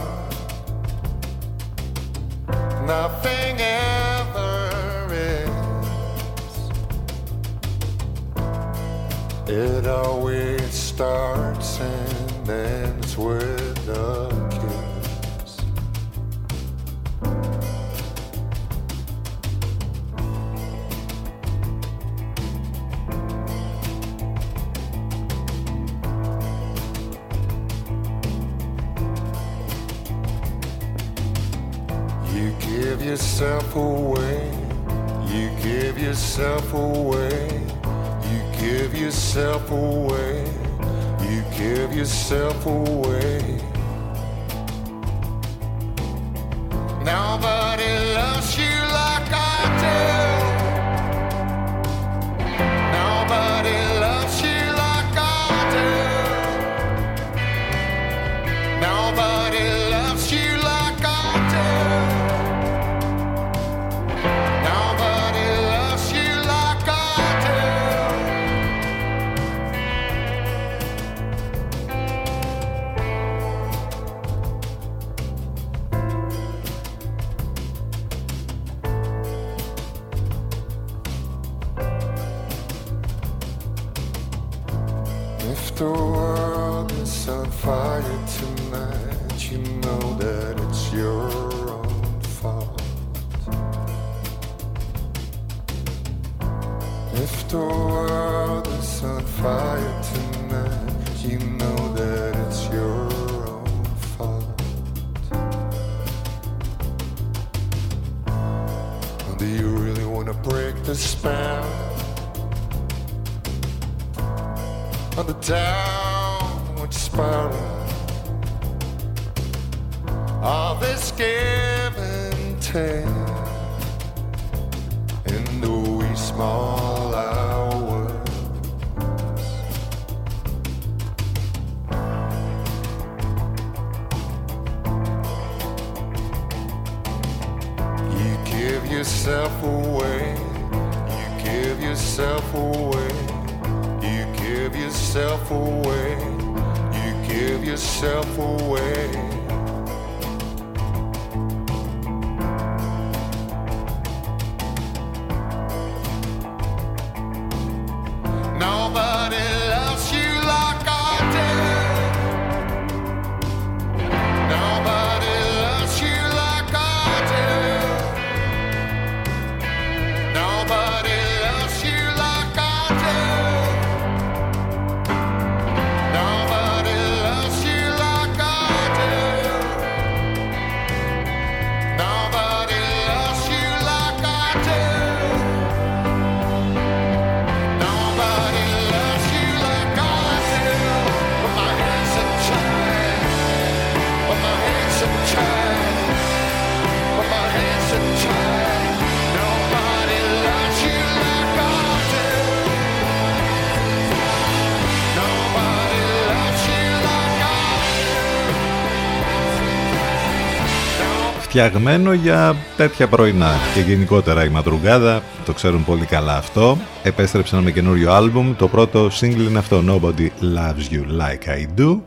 φτιαγμένο για τέτοια πρωινά. Και γενικότερα η Ματρουγκάδα το ξέρουν πολύ καλά αυτό. Επέστρεψαν με καινούριο άλμπουμ. Το πρώτο single είναι αυτό, Nobody Loves You Like I Do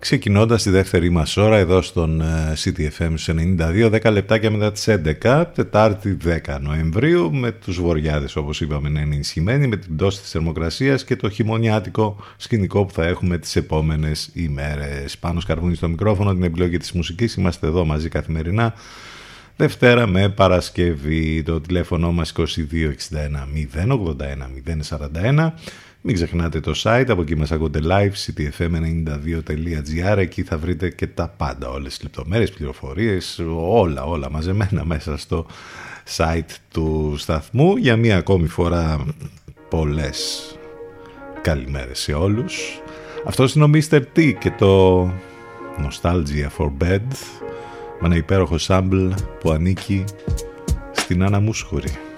ξεκινώντας τη δεύτερη μας ώρα εδώ στον ε, CTFM 92, 10 λεπτάκια μετά τις 11, Τετάρτη 10 Νοεμβρίου, με τους βοριάδες όπως είπαμε να είναι ενισχυμένοι, με την πτώση της θερμοκρασίας και το χειμωνιάτικο σκηνικό που θα έχουμε τις επόμενες ημέρες. Πάνω σκαρβούνι στο μικρόφωνο, την επιλογή της μουσικής, είμαστε εδώ μαζί καθημερινά. Δευτέρα με Παρασκευή, το τηλέφωνο μας 2261 081 041 μην ξεχνάτε το site, από εκεί μας ακούτε live, ctfm92.gr, εκεί θα βρείτε και τα πάντα, όλες τις λεπτομέρειες, πληροφορίες, όλα, όλα μαζεμένα μέσα στο site του σταθμού. Για μία ακόμη φορά πολλές καλημέρες σε όλους. Αυτό είναι ο Mr. T και το Nostalgia for Bed με ένα υπέροχο sample που ανήκει στην Άννα Μούσχουρη.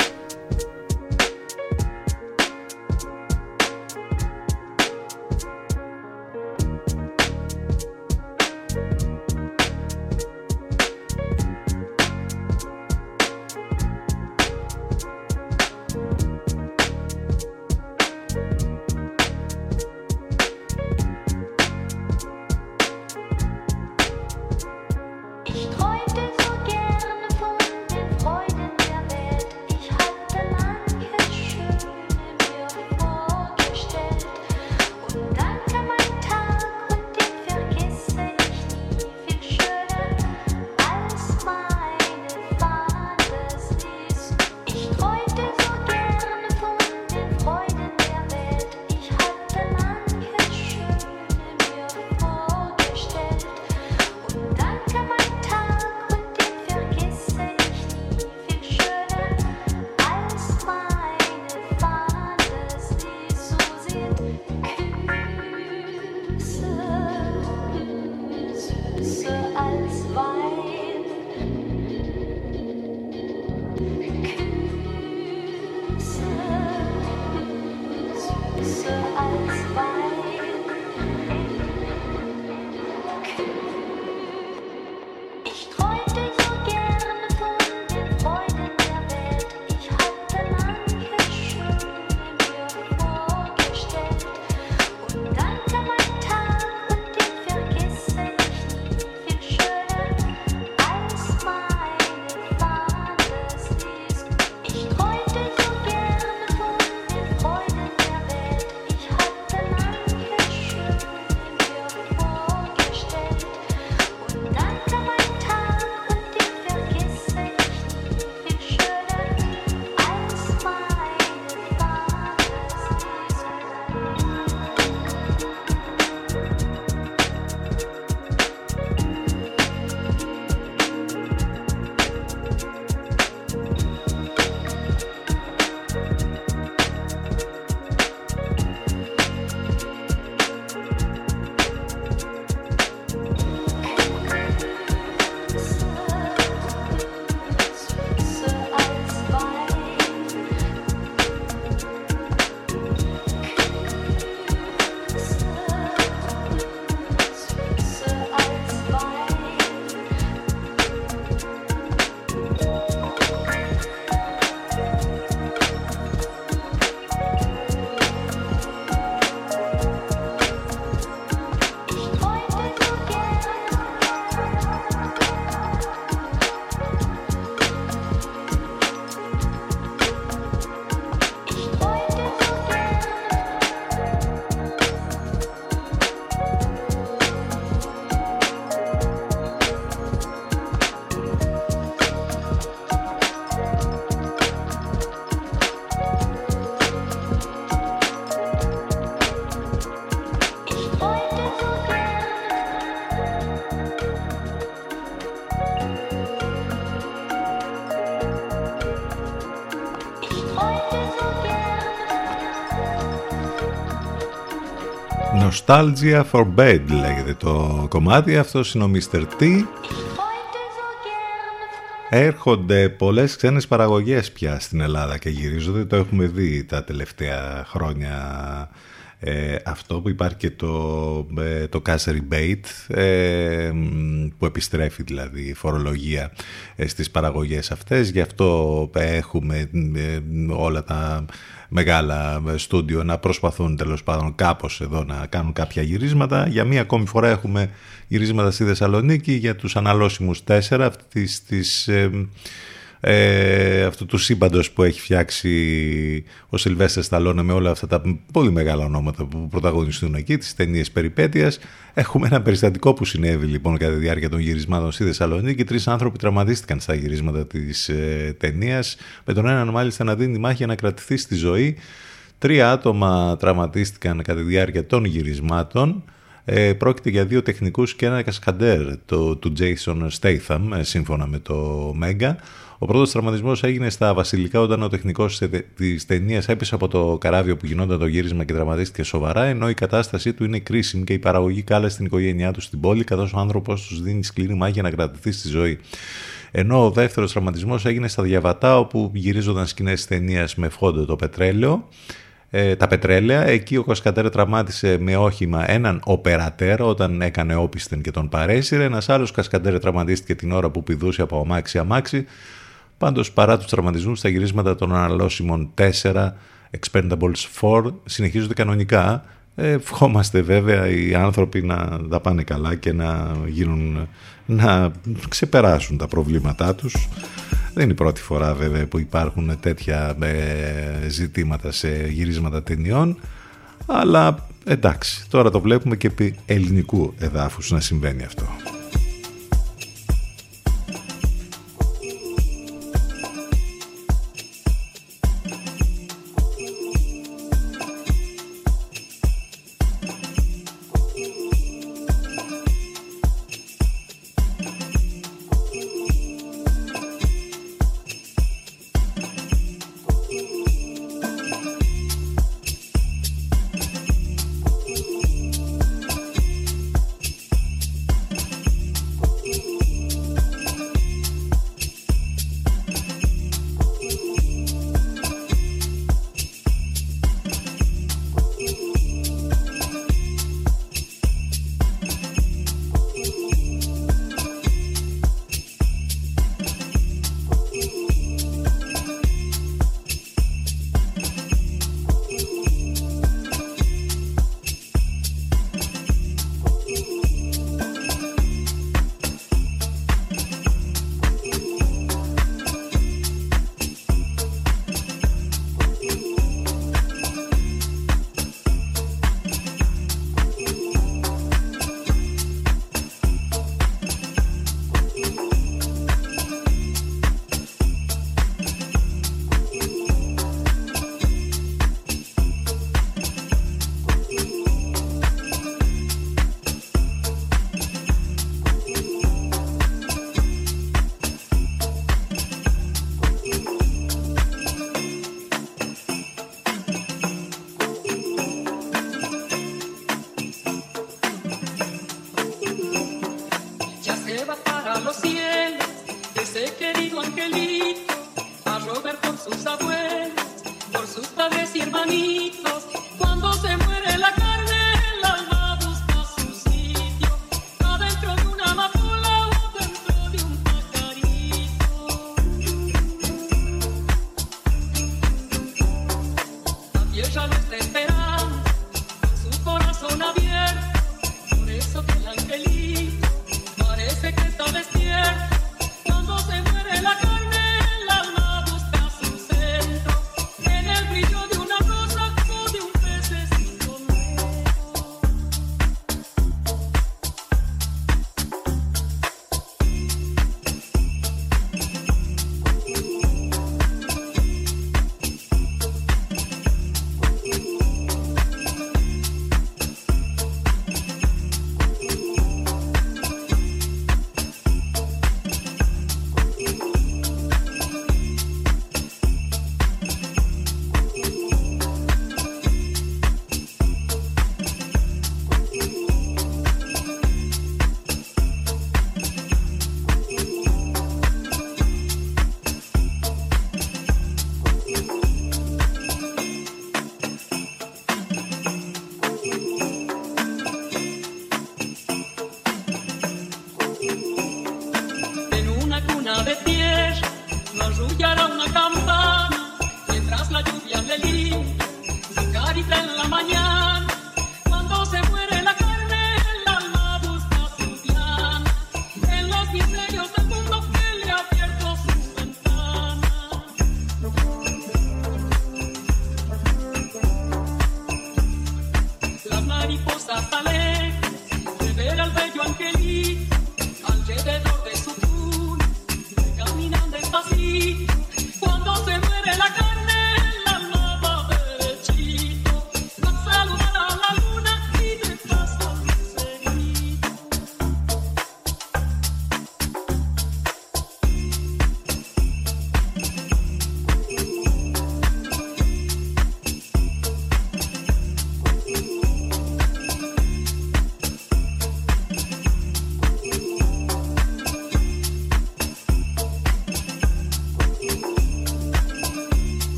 Nostalgia for Bed λέγεται το κομμάτι, αυτός είναι ο Mr. T. Έρχονται πολλές ξένες παραγωγές πια στην Ελλάδα και γυρίζονται, το έχουμε δει τα τελευταία χρόνια ε, αυτό που υπάρχει και το, ε, το cash rebate ε, που επιστρέφει δηλαδή η φορολογία ε, στις παραγωγές αυτές. Γι' αυτό έχουμε όλα τα μεγάλα στούντιο να προσπαθούν τέλος πάντων κάπως εδώ να κάνουν κάποια γυρίσματα. Για μία ακόμη φορά έχουμε γυρίσματα στη Θεσσαλονίκη για τους αναλώσιμους 4 αυτής της ε, αυτού του σύμπαντος που έχει φτιάξει ο Σιλβέστερ Σταλόνε με όλα αυτά τα πολύ μεγάλα ονόματα που πρωταγωνιστούν εκεί, τις ταινίες περιπέτειας. Έχουμε ένα περιστατικό που συνέβη λοιπόν κατά τη διάρκεια των γυρισμάτων στη Θεσσαλονίκη. Τρεις άνθρωποι τραυματίστηκαν στα γυρίσματα της ε, ταινίας, με τον έναν μάλιστα να δίνει μάχη για να κρατηθεί στη ζωή. Τρία άτομα τραυματίστηκαν κατά τη διάρκεια των γυρισμάτων. Ε, πρόκειται για δύο τεχνικούς και ένα κασκαντέρ το, του Jason Statham, ε, σύμφωνα με το Mega. Ο πρώτος τραυματισμός έγινε στα Βασιλικά όταν ο τεχνικός της ταινίας έπεσε από το καράβιο που γινόταν το γύρισμα και τραυματίστηκε σοβαρά, ενώ η κατάστασή του είναι κρίσιμη και η παραγωγή κάλεσε την οικογένειά του στην πόλη, καθώς ο άνθρωπος τους δίνει σκληρή μάχη για να κρατηθεί στη ζωή. Ενώ ο δεύτερος τραυματισμός έγινε στα Διαβατά, όπου γυρίζονταν σκηνές ταινίας με φόντο το πετρέλαιο. Ε, τα πετρέλαια. Εκεί ο Κασκατέρ τραυμάτισε με όχημα έναν οπερατέρ όταν έκανε όπισθεν και τον παρέσυρε. Ένας άλλος Κασκατέρ τραυματίστηκε την ώρα που πηδούσε από αμάξι αμάξι. Πάντως παρά τους τραυματισμούς τα γυρίσματα των αναλώσιμων 4 Expendables 4 συνεχίζονται κανονικά. Ε, ευχόμαστε βέβαια οι άνθρωποι να τα πάνε καλά και να, γίνουν, να ξεπεράσουν τα προβλήματά τους. Δεν είναι η πρώτη φορά βέβαια που υπάρχουν τέτοια ε, ζητήματα σε γυρίσματα ταινιών αλλά εντάξει τώρα το βλέπουμε και επί ελληνικού εδάφους να συμβαίνει αυτό.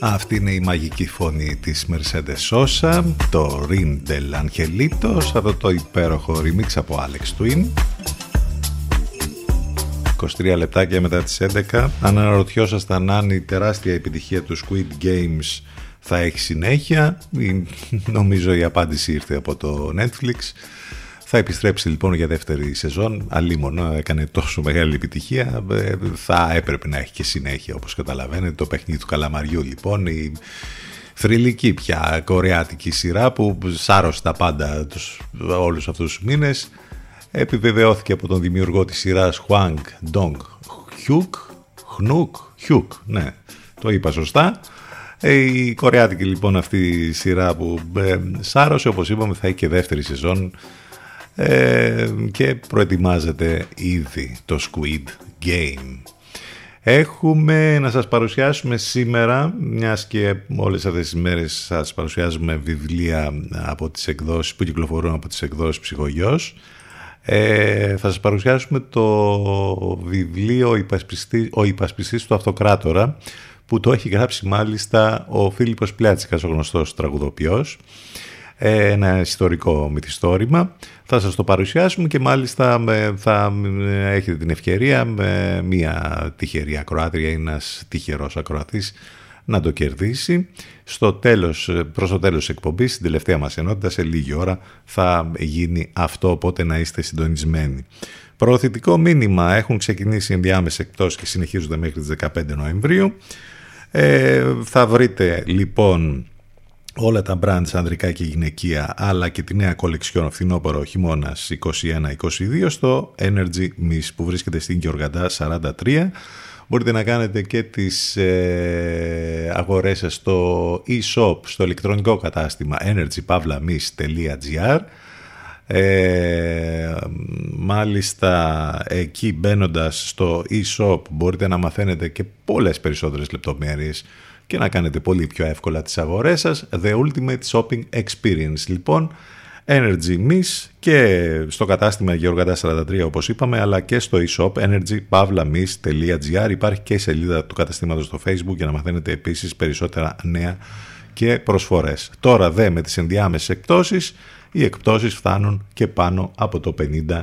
Αυτή είναι η μαγική φωνή της Mercedes Sosa, το Rin del Angelito, σε αυτό το υπέροχο remix από Alex Twin. 23 λεπτάκια μετά τις 11. Αν αναρωτιόσασταν αν η τεράστια επιτυχία του Squid Games θα έχει συνέχεια, η- νομίζω η απάντηση ήρθε από το Netflix. Θα επιστρέψει λοιπόν για δεύτερη σεζόν. Αλίμονο έκανε τόσο μεγάλη επιτυχία. ε, Θα έπρεπε να έχει και συνέχεια όπως καταλαβαίνετε. Το παιχνίδι του Καλαμαριού λοιπόν. Η θρηλυκή πια κορεάτικη σειρά που σάρωσε τα πάντα τους, όλους αυτούς τους μήνες. Επιβεβαιώθηκε από τον δημιουργό της σειράς Huang Dong Hyuk. Χνουκ, Hyuk, ναι, το είπα σωστά. Ε, Η κορεάτικη λοιπόν αυτή η σειρά που ε, σάρωσε όπως είπαμε θα έχει και δεύτερη σεζόν ε, και προετοιμάζεται ήδη το Squid Game. Έχουμε να σας παρουσιάσουμε σήμερα, μιας και όλες αυτές τις μέρες σας παρουσιάζουμε βιβλία από τις εκδόσεις που κυκλοφορούν από τις εκδόσεις Ψυχογιός. Ε, θα σας παρουσιάσουμε το βιβλίο «Ο υπασπιστής, «Ο υπασπιστής του Αυτοκράτορα» που το έχει γράψει μάλιστα ο Φίλιππος Πλιάτσικας, ο γνωστός τραγουδοποιός ε, ένα ιστορικό μυθιστόρημα. Θα σας το παρουσιάσουμε και μάλιστα ε, θα ε, έχετε την ευκαιρία με μία τυχερή ακροάτρια ή ένας τυχερός ακροατής να το κερδίσει. Στο τέλος, ε, προς το τέλος της εκπομπής, στην τελευταία μας ενότητα, σε λίγη ώρα θα γίνει αυτό, οπότε να είστε συντονισμένοι. Προωθητικό μήνυμα έχουν ξεκινήσει ενδιάμεσες εκτός και συνεχίζονται μέχρι τις 15 Νοεμβρίου. Ε, θα βρείτε λοιπόν όλα τα brands ανδρικά και γυναικεία αλλά και τη νέα κολεξιόν φθινόπωρο χειμώνας 21-22 στο Energy Miss που βρίσκεται στην Γεωργαντά 43. Μπορείτε να κάνετε και τις ε, αγορές σας στο e-shop, στο ηλεκτρονικό κατάστημα energypavlamis.gr ε, μάλιστα εκεί μπαίνοντας στο e-shop μπορείτε να μαθαίνετε και πολλές περισσότερες λεπτομέρειες και να κάνετε πολύ πιο εύκολα τις αγορές σας. The Ultimate Shopping Experience λοιπόν. Energy Miss και στο κατάστημα Γεωργαντά 43 όπως είπαμε αλλά και στο e-shop energypavlamis.gr υπάρχει και η σελίδα του καταστήματος στο facebook για να μαθαίνετε επίσης περισσότερα νέα και προσφορές. Τώρα δε με τις ενδιάμεσες εκπτώσεις οι εκπτώσεις φτάνουν και πάνω από το 50%.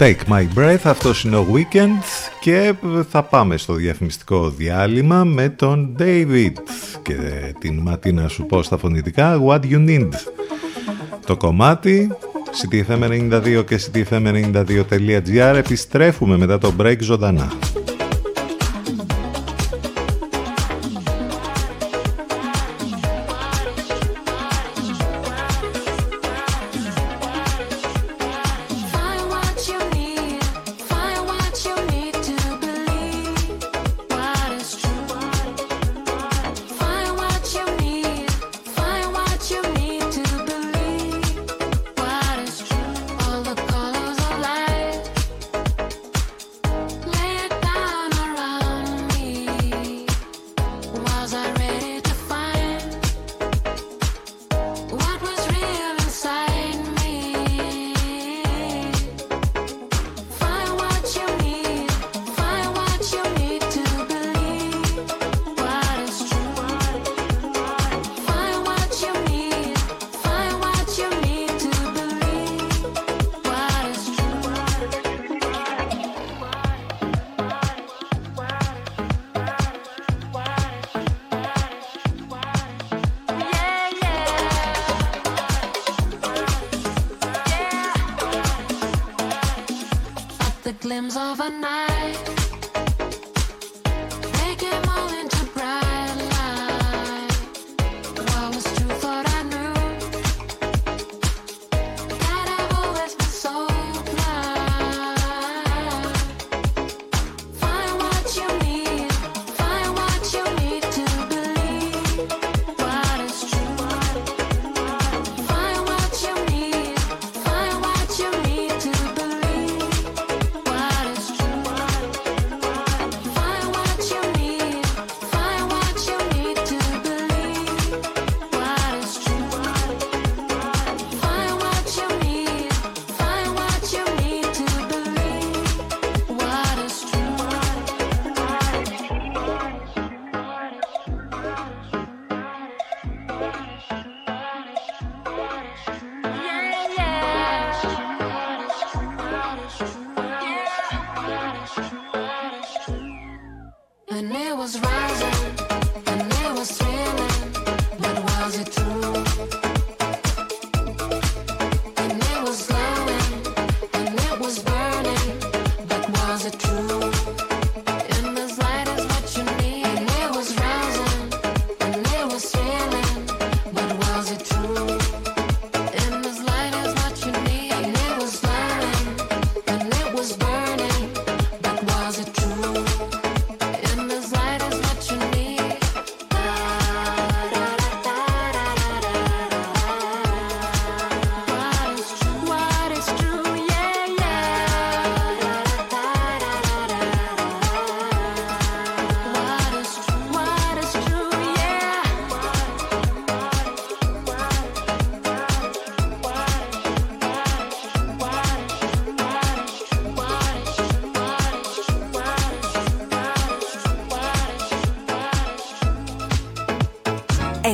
Take My Breath, αυτός είναι ο Weekend και θα πάμε στο διαφημιστικό διάλειμμα με τον David και την ματίνα σου πω στα φωνητικά What You Need. Το κομμάτι CTFM92 και CTFM92.gr επιστρέφουμε μετά το break ζωντανά.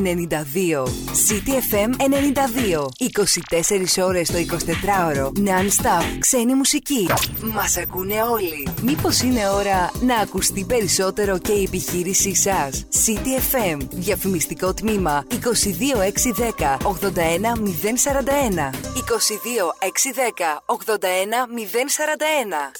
92. FM 92. 24 ώρες το 24ωρο. Non-stop. Ξένη μουσική. Μας ακούνε όλοι. Μήπως είναι ώρα να ακουστεί περισσότερο και η επιχείρησή σας; FM. Διαφημιστικό τμήμα 22610 81041. 22610 81041.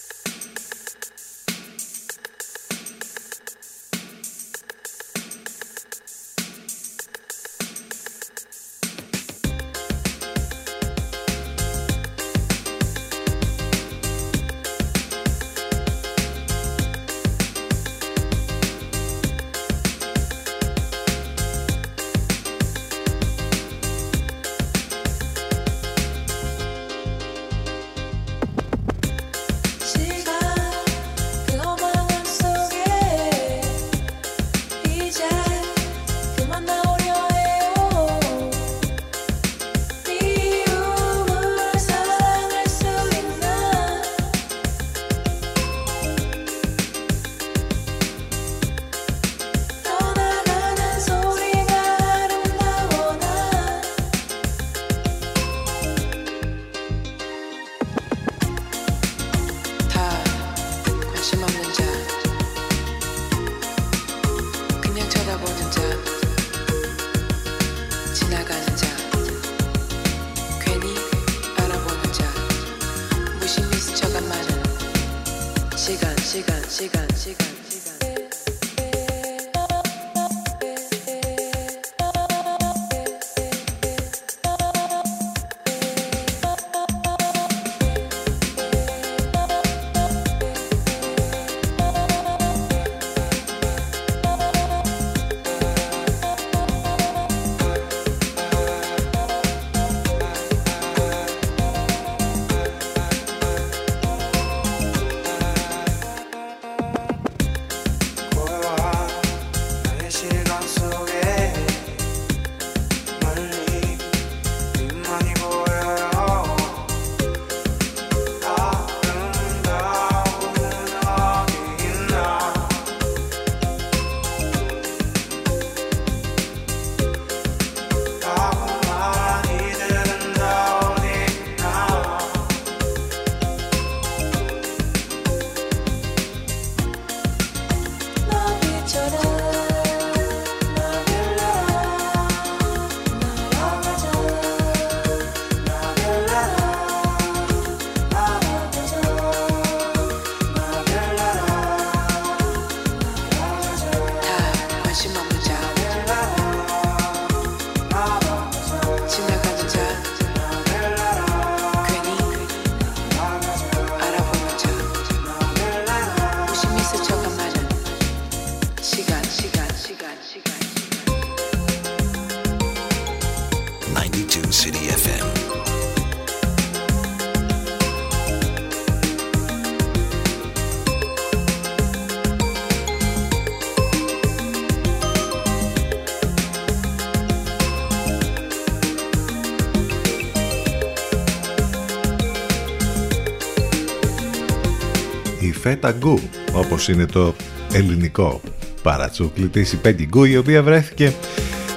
Φέτα Γκου, όπως είναι το ελληνικό παρατσούκλι της, η Πέγγι Γκου, η οποία βρέθηκε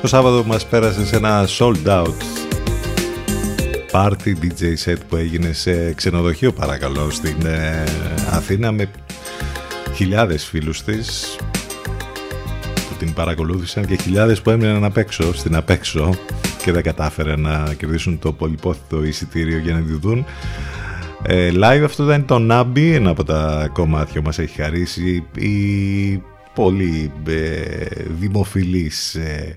το Σάββατο που μας πέρασε σε ένα sold out party DJ set που έγινε σε ξενοδοχείο παρακαλώ στην ε, Αθήνα με χιλιάδες φίλους της που την παρακολούθησαν και χιλιάδες που έμειναν απ' έξω, στην απ' έξω και δεν κατάφεραν να κερδίσουν το πολυπόθητο εισιτήριο για να τη δουν ε, live αυτό ήταν το Nabi, ένα από τα κομμάτια που μας έχει χαρίσει η πολύ ε, δημοφιλής ε,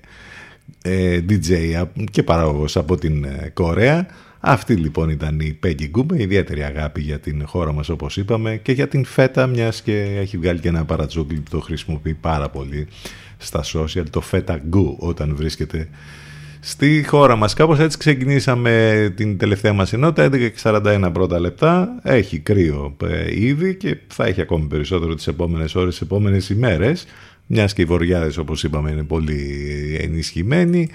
ε, DJ και παραγωγός από την ε, Κορέα. Αυτή λοιπόν ήταν η Peggy Goo με ιδιαίτερη αγάπη για την χώρα μας όπως είπαμε και για την φέτα μιας και έχει βγάλει και ένα παρατσούκλι που το χρησιμοποιεί πάρα πολύ στα social, το φέτα Goo όταν βρίσκεται στη χώρα μας. Κάπως έτσι ξεκινήσαμε την τελευταία μας ενότητα, 11.41 πρώτα λεπτά. Έχει κρύο ε, ήδη και θα έχει ακόμη περισσότερο τις επόμενες ώρες, τις επόμενες ημέρες. Μιας και οι βοριάδες όπως είπαμε είναι πολύ ενισχυμένοι.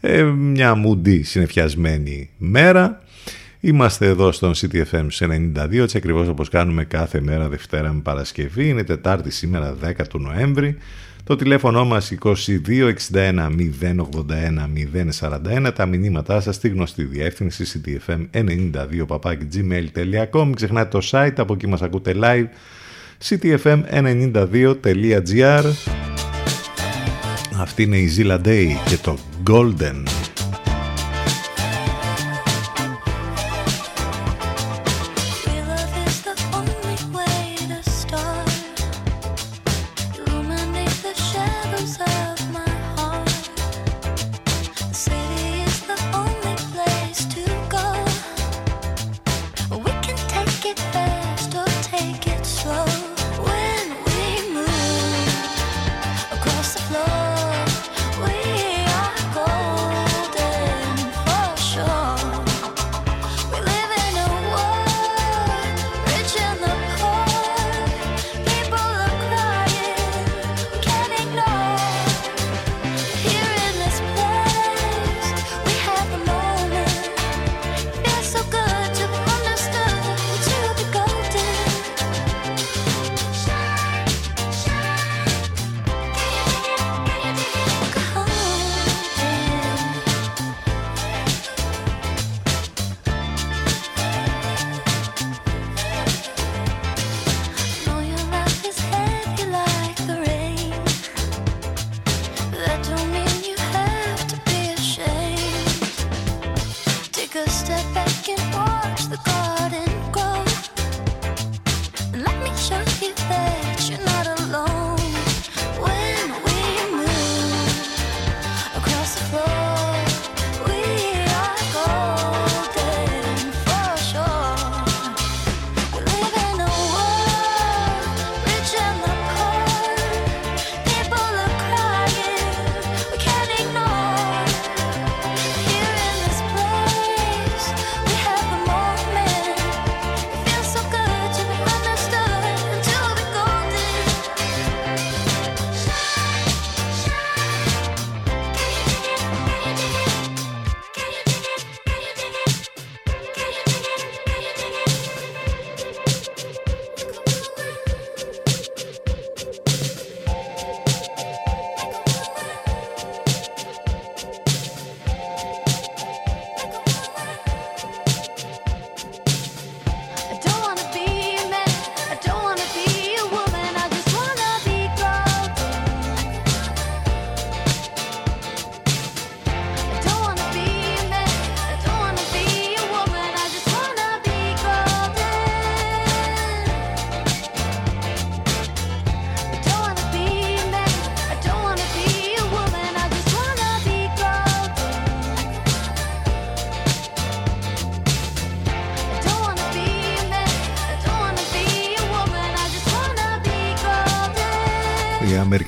Ε, μια μουντή συνεφιασμένη μέρα. Είμαστε εδώ στον CTFM σε 92, έτσι ακριβώς όπως κάνουμε κάθε μέρα Δευτέρα με Παρασκευή. Είναι Τετάρτη σήμερα 10 του Νοέμβρη. Το τηλέφωνο μας 2261 081 041. Τα μηνύματά σας στη γνωστή διεύθυνση ctfm92 gmail.com Μην ξεχνάτε το site, από εκεί μας ακούτε live ctfm92.gr Αυτή είναι η Zilla Day και το Golden.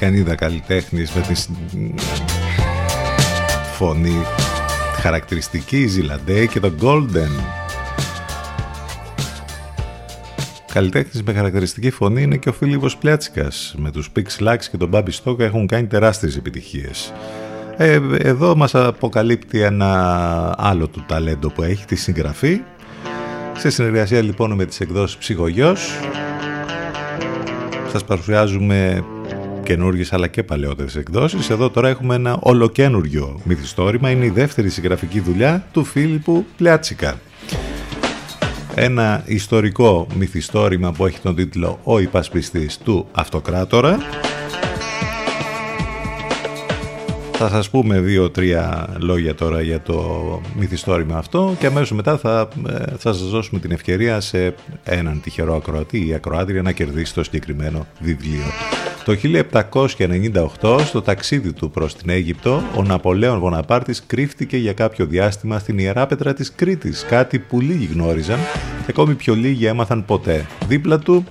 Αμερικανίδα καλλιτέχνης με τη σ- φωνή χαρακτηριστική Ζηλαντέ και το Golden. Καλλιτέχνης με χαρακτηριστική φωνή είναι και ο Φίλιππος Πλιάτσικας. Με τους Pix Lax και τον Μπάμπι Στόκα έχουν κάνει τεράστιες επιτυχίες. Ε, εδώ μας αποκαλύπτει ένα άλλο του ταλέντο που έχει, τη συγγραφή. Σε συνεργασία λοιπόν με τις εκδόσεις Ψυχογιός σας παρουσιάζουμε καινούργιες αλλά και παλαιότερες εκδόσεις. Εδώ τώρα έχουμε ένα ολοκένουργιο μυθιστόρημα. Είναι η δεύτερη συγγραφική δουλειά του Φίλιππου Πλιάτσικα. Ένα ιστορικό μυθιστόρημα που έχει τον τίτλο «Ο υπασπιστής του Αυτοκράτορα». Θα σας πούμε δύο-τρία λόγια τώρα για το μυθιστόρημα αυτό και αμέσως μετά θα, ε, θα σας δώσουμε την ευκαιρία σε έναν τυχερό ακροατή ή ακροάτρια να κερδίσει το συγκεκριμένο βιβλίο. Το 1798, στο ταξίδι του προς την Αίγυπτο, ο Ναπολέον Βοναπάρτης κρύφτηκε για κάποιο διάστημα στην Ιεράπετρα της Κρήτης, κάτι που λίγοι γνώριζαν και ακόμη πιο λίγοι έμαθαν ποτέ. Δίπλα του,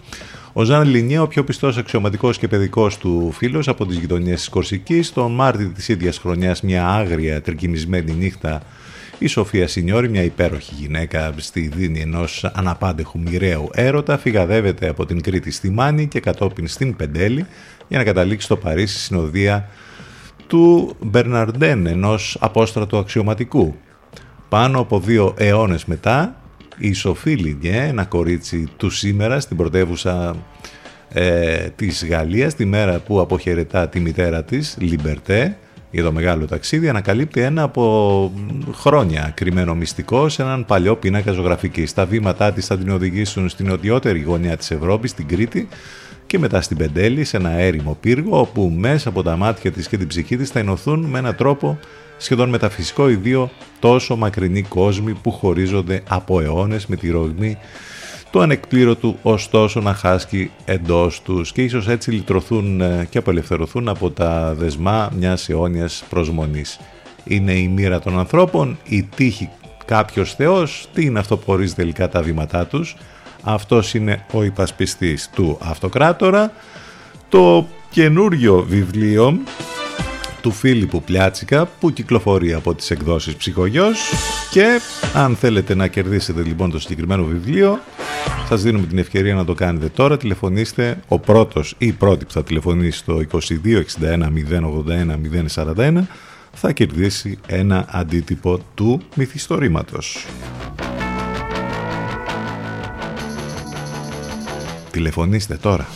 ο Ζαν Λινιέ, ο πιο πιστός αξιωματικός και παιδικός του φίλος από τις γειτονιές της Κορσικής, τον Μάρτιο της ίδιας χρονιάς μια άγρια τρικυμισμένη νύχτα η Σοφία Σινιόρη, μια υπέροχη γυναίκα στη δίνη ενός αναπάντεχου μοιραίου έρωτα, φυγαδεύεται από την Κρήτη στη Μάνη και κατόπιν στην Πεντέλη για να καταλήξει στο Παρίσι συνοδεία του Μπερναρντέν, ενός απόστρατου αξιωματικού. Πάνω από δύο αιώνες μετά, η Σοφή Λινιέ, ένα κορίτσι του σήμερα στην πρωτεύουσα ε, της Γαλλίας, τη μέρα που αποχαιρετά τη μητέρα της, Λιμπερτέ, για το μεγάλο ταξίδι ανακαλύπτει ένα από χρόνια κρυμμένο μυστικό σε έναν παλιό πίνακα ζωγραφική. Τα βήματά της θα την οδηγήσουν στην νοτιότερη γωνιά της Ευρώπης, στην Κρήτη και μετά στην Πεντέλη, σε ένα έρημο πύργο, όπου μέσα από τα μάτια της και την ψυχή της θα ενωθούν με έναν τρόπο σχεδόν μεταφυσικό οι δύο τόσο μακρινοί κόσμοι που χωρίζονται από αιώνες με τη ρογμή του ανεκπλήρωτου ωστόσο να χάσκει εντός τους και ίσως έτσι λυτρωθούν ε, και απελευθερωθούν από τα δεσμά μιας αιώνιας προσμονής. Είναι η μοίρα των ανθρώπων, η τύχη κάποιος θεός, τι είναι αυτό που ορίζει τελικά τα βήματά τους. Αυτός είναι ο υπασπιστής του αυτοκράτορα. Το καινούριο βιβλίο του Φίλιππου Πλιάτσικα που κυκλοφορεί από τις εκδόσεις Ψυχογιός και αν θέλετε να κερδίσετε λοιπόν το συγκεκριμένο βιβλίο σας δίνουμε την ευκαιρία να το κάνετε τώρα τηλεφωνήστε ο πρώτος ή η πρώτη που θα τηλεφωνήσει στο 2261 081 041 θα κερδίσει ένα αντίτυπο του μυθιστορήματος. Τηλεφωνήστε τώρα.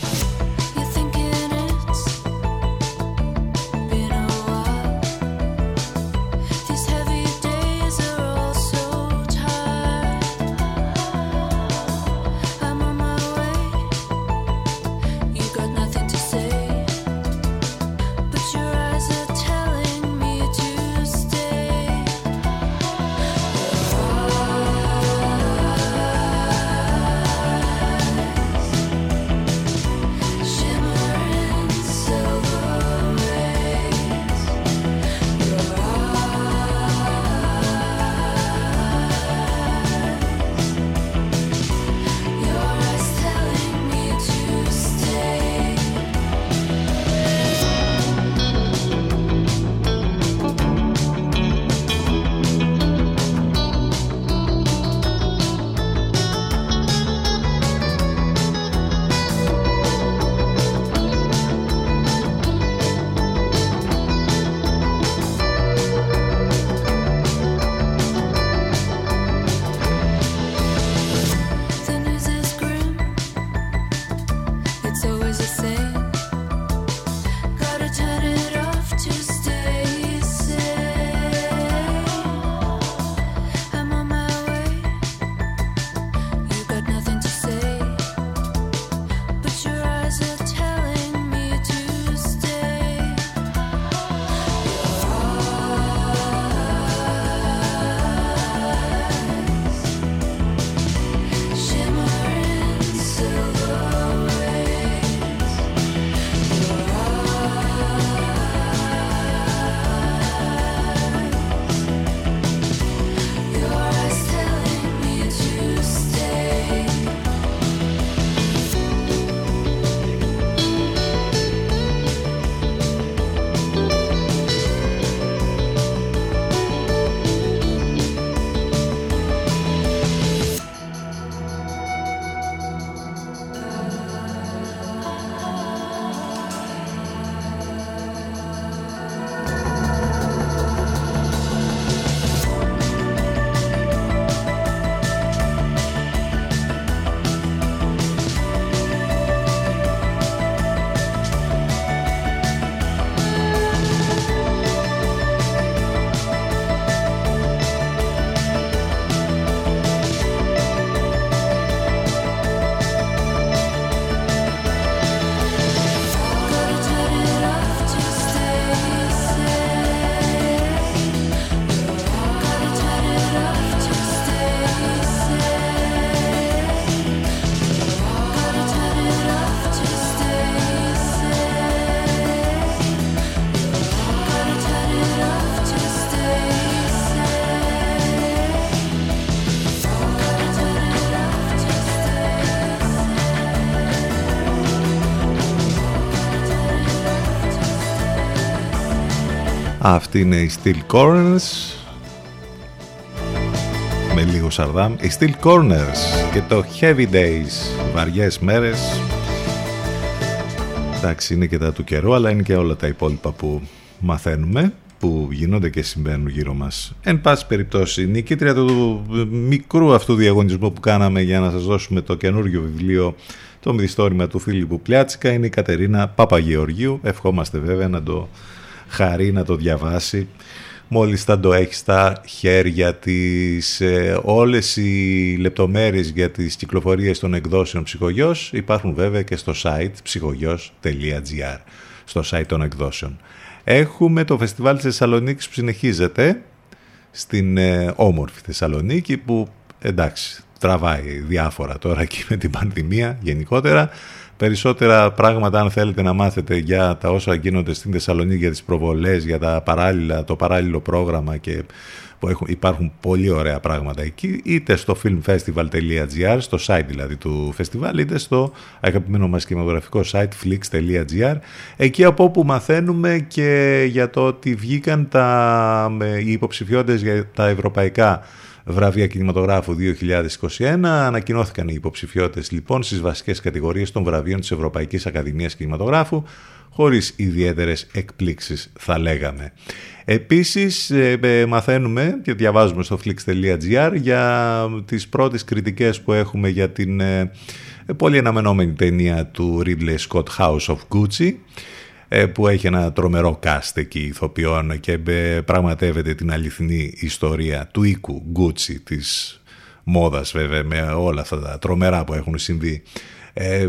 Αυτή είναι η Steel Corners με λίγο σαρδάμ. Η Steel Corners και το Heavy Days, βαριές μέρες. Εντάξει, είναι και τα του καιρού, αλλά είναι και όλα τα υπόλοιπα που μαθαίνουμε που γίνονται και συμβαίνουν γύρω μας. Εν πάση περιπτώσει, νικήτρια του μικρού αυτού διαγωνισμού που κάναμε για να σας δώσουμε το καινούργιο βιβλίο το μυθιστόρημα του Φίλιππου Πλιάτσικα είναι η Κατερίνα Παπαγεωργίου. Ευχόμαστε βέβαια να το χαρεί, να το διαβάσει μόλις θα το έχεις στα χέρια της. Ε, όλες οι λεπτομέρειες για τις κυκλοφορίες των εκδόσεων Ψυχογιός υπάρχουν βέβαια και στο site ψυχογιός.gr στο site των εκδόσεων. Έχουμε το φεστιβάλ της Θεσσαλονίκης που συνεχίζεται στην ε, όμορφη Θεσσαλονίκη που εντάξει τραβάει διάφορα τώρα εκεί με την πανδημία γενικότερα. Περισσότερα πράγματα αν θέλετε να μάθετε για τα όσα γίνονται στην Θεσσαλονίκη, για τις προβολές, για τα παράλληλα, το παράλληλο πρόγραμμα και που έχουν, υπάρχουν πολύ ωραία πράγματα εκεί, είτε στο filmfestival.gr, στο site δηλαδή του φεστιβάλ, είτε στο αγαπημένο μας κινηματογραφικό site flix.gr, εκεί από όπου μαθαίνουμε και για το ότι βγήκαν τα, οι υποψηφιότητες για τα ευρωπαϊκά βραβεία κινηματογράφου 2021. Ανακοινώθηκαν οι υποψηφιότητες λοιπόν στις βασικές κατηγορίες των βραβείων της Ευρωπαϊκής Ακαδημίας Κινηματογράφου, χωρίς ιδιαίτερες εκπλήξεις θα λέγαμε. Επίσης ε, ε, μαθαίνουμε και διαβάζουμε στο flix.gr για τις πρώτες κριτικές που έχουμε για την ε, πολύ αναμενόμενη ταινία του Ridley Scott House of Gucci ε, που έχει ένα τρομερό cast εκεί ηθοποιών και ε, πραγματεύεται την αληθινή ιστορία του οίκου Γκούτσι της μόδας βέβαια με όλα αυτά τα τρομερά που έχουν συμβεί ε,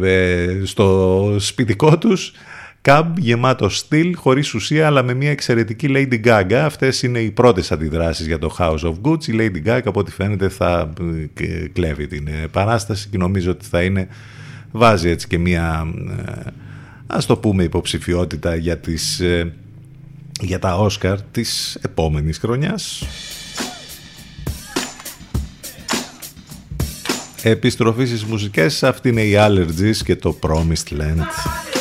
στο σπιτικό τους Καμπ γεμάτο στυλ, χωρίς ουσία, αλλά με μια εξαιρετική Lady Gaga. Αυτές είναι οι πρώτες αντιδράσεις για το House of Gucci. Η Lady Gaga, από ό,τι φαίνεται, θα κλέβει την παράσταση και νομίζω ότι θα είναι... Βάζει έτσι και μια ας το πούμε υποψηφιότητα για, τις, ε, για τα Όσκαρ της επόμενης χρονιάς. Επιστροφή στις μουσικές, αυτή είναι η Allergies και το Promised Land.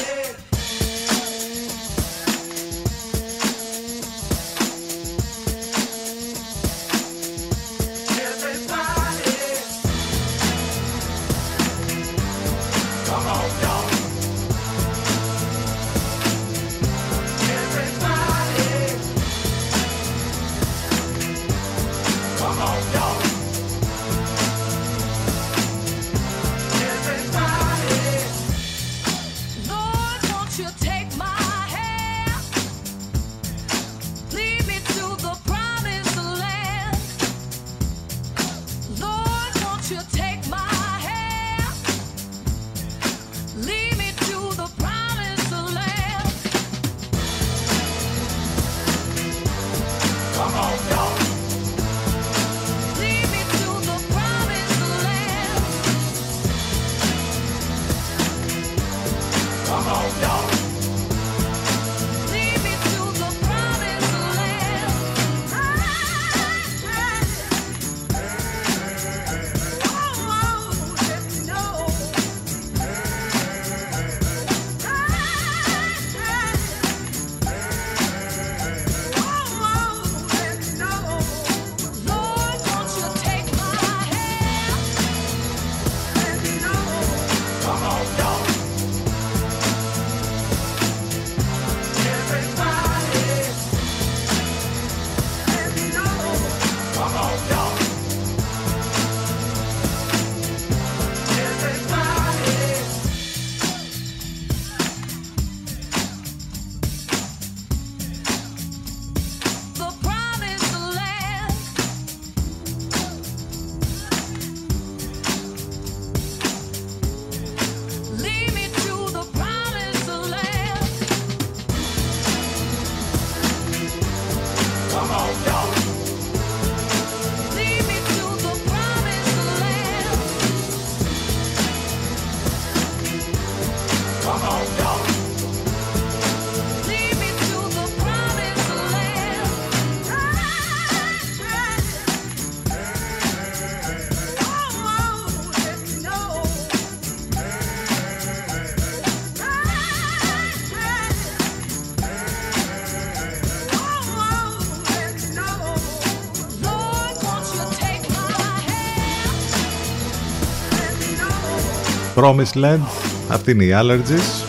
Promised Land, αυτή είναι οι Allergies.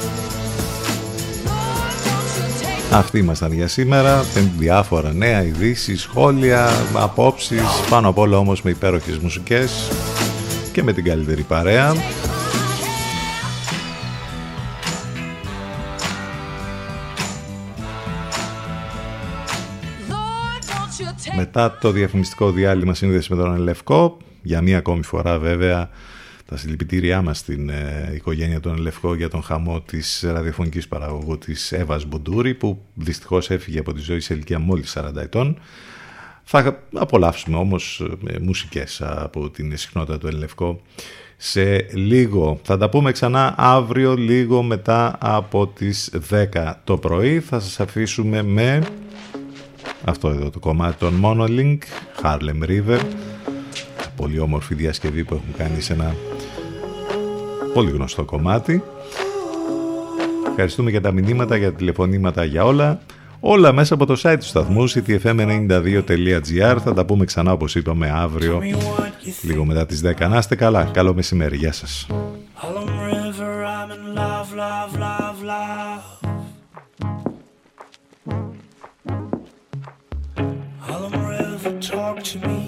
Αυτοί ήμασταν για σήμερα, διάφορα νέα ειδήσεις, σχόλια, απόψεις, πάνω απ' όλα όμως με υπέροχες μουσικές και με την καλύτερη παρέα. Μετά το διαφημιστικό διάλειμμα σύνδεση με τον Ελευκό, για μία ακόμη φορά βέβαια τα συλληπιτήριά μας στην ε, οικογένεια των Ελευκό για τον χαμό της ραδιοφωνικής παραγωγού της Εύας Μποντούρη που δυστυχώς έφυγε από τη ζωή σε ηλικία μόλις 40 ετών. Θα απολαύσουμε όμως ε, μουσικές από την συχνότητα του Ελευκό σε λίγο. Θα τα πούμε ξανά αύριο λίγο μετά από τις 10 το πρωί. Θα σας αφήσουμε με αυτό εδώ το κομμάτι των Monolink, Harlem River. Πολύ όμορφη διασκευή που έχουν κάνει σε ένα πολύ γνωστό κομμάτι. Ευχαριστούμε για τα μηνύματα, για τα τηλεφωνήματα, για όλα. Όλα μέσα από το site του σταθμού ctfm92.gr Θα τα πούμε ξανά όπως είπαμε αύριο λίγο μετά τις 10. Να είστε καλά. Καλό μεσημέρι. Γεια σας. talk to me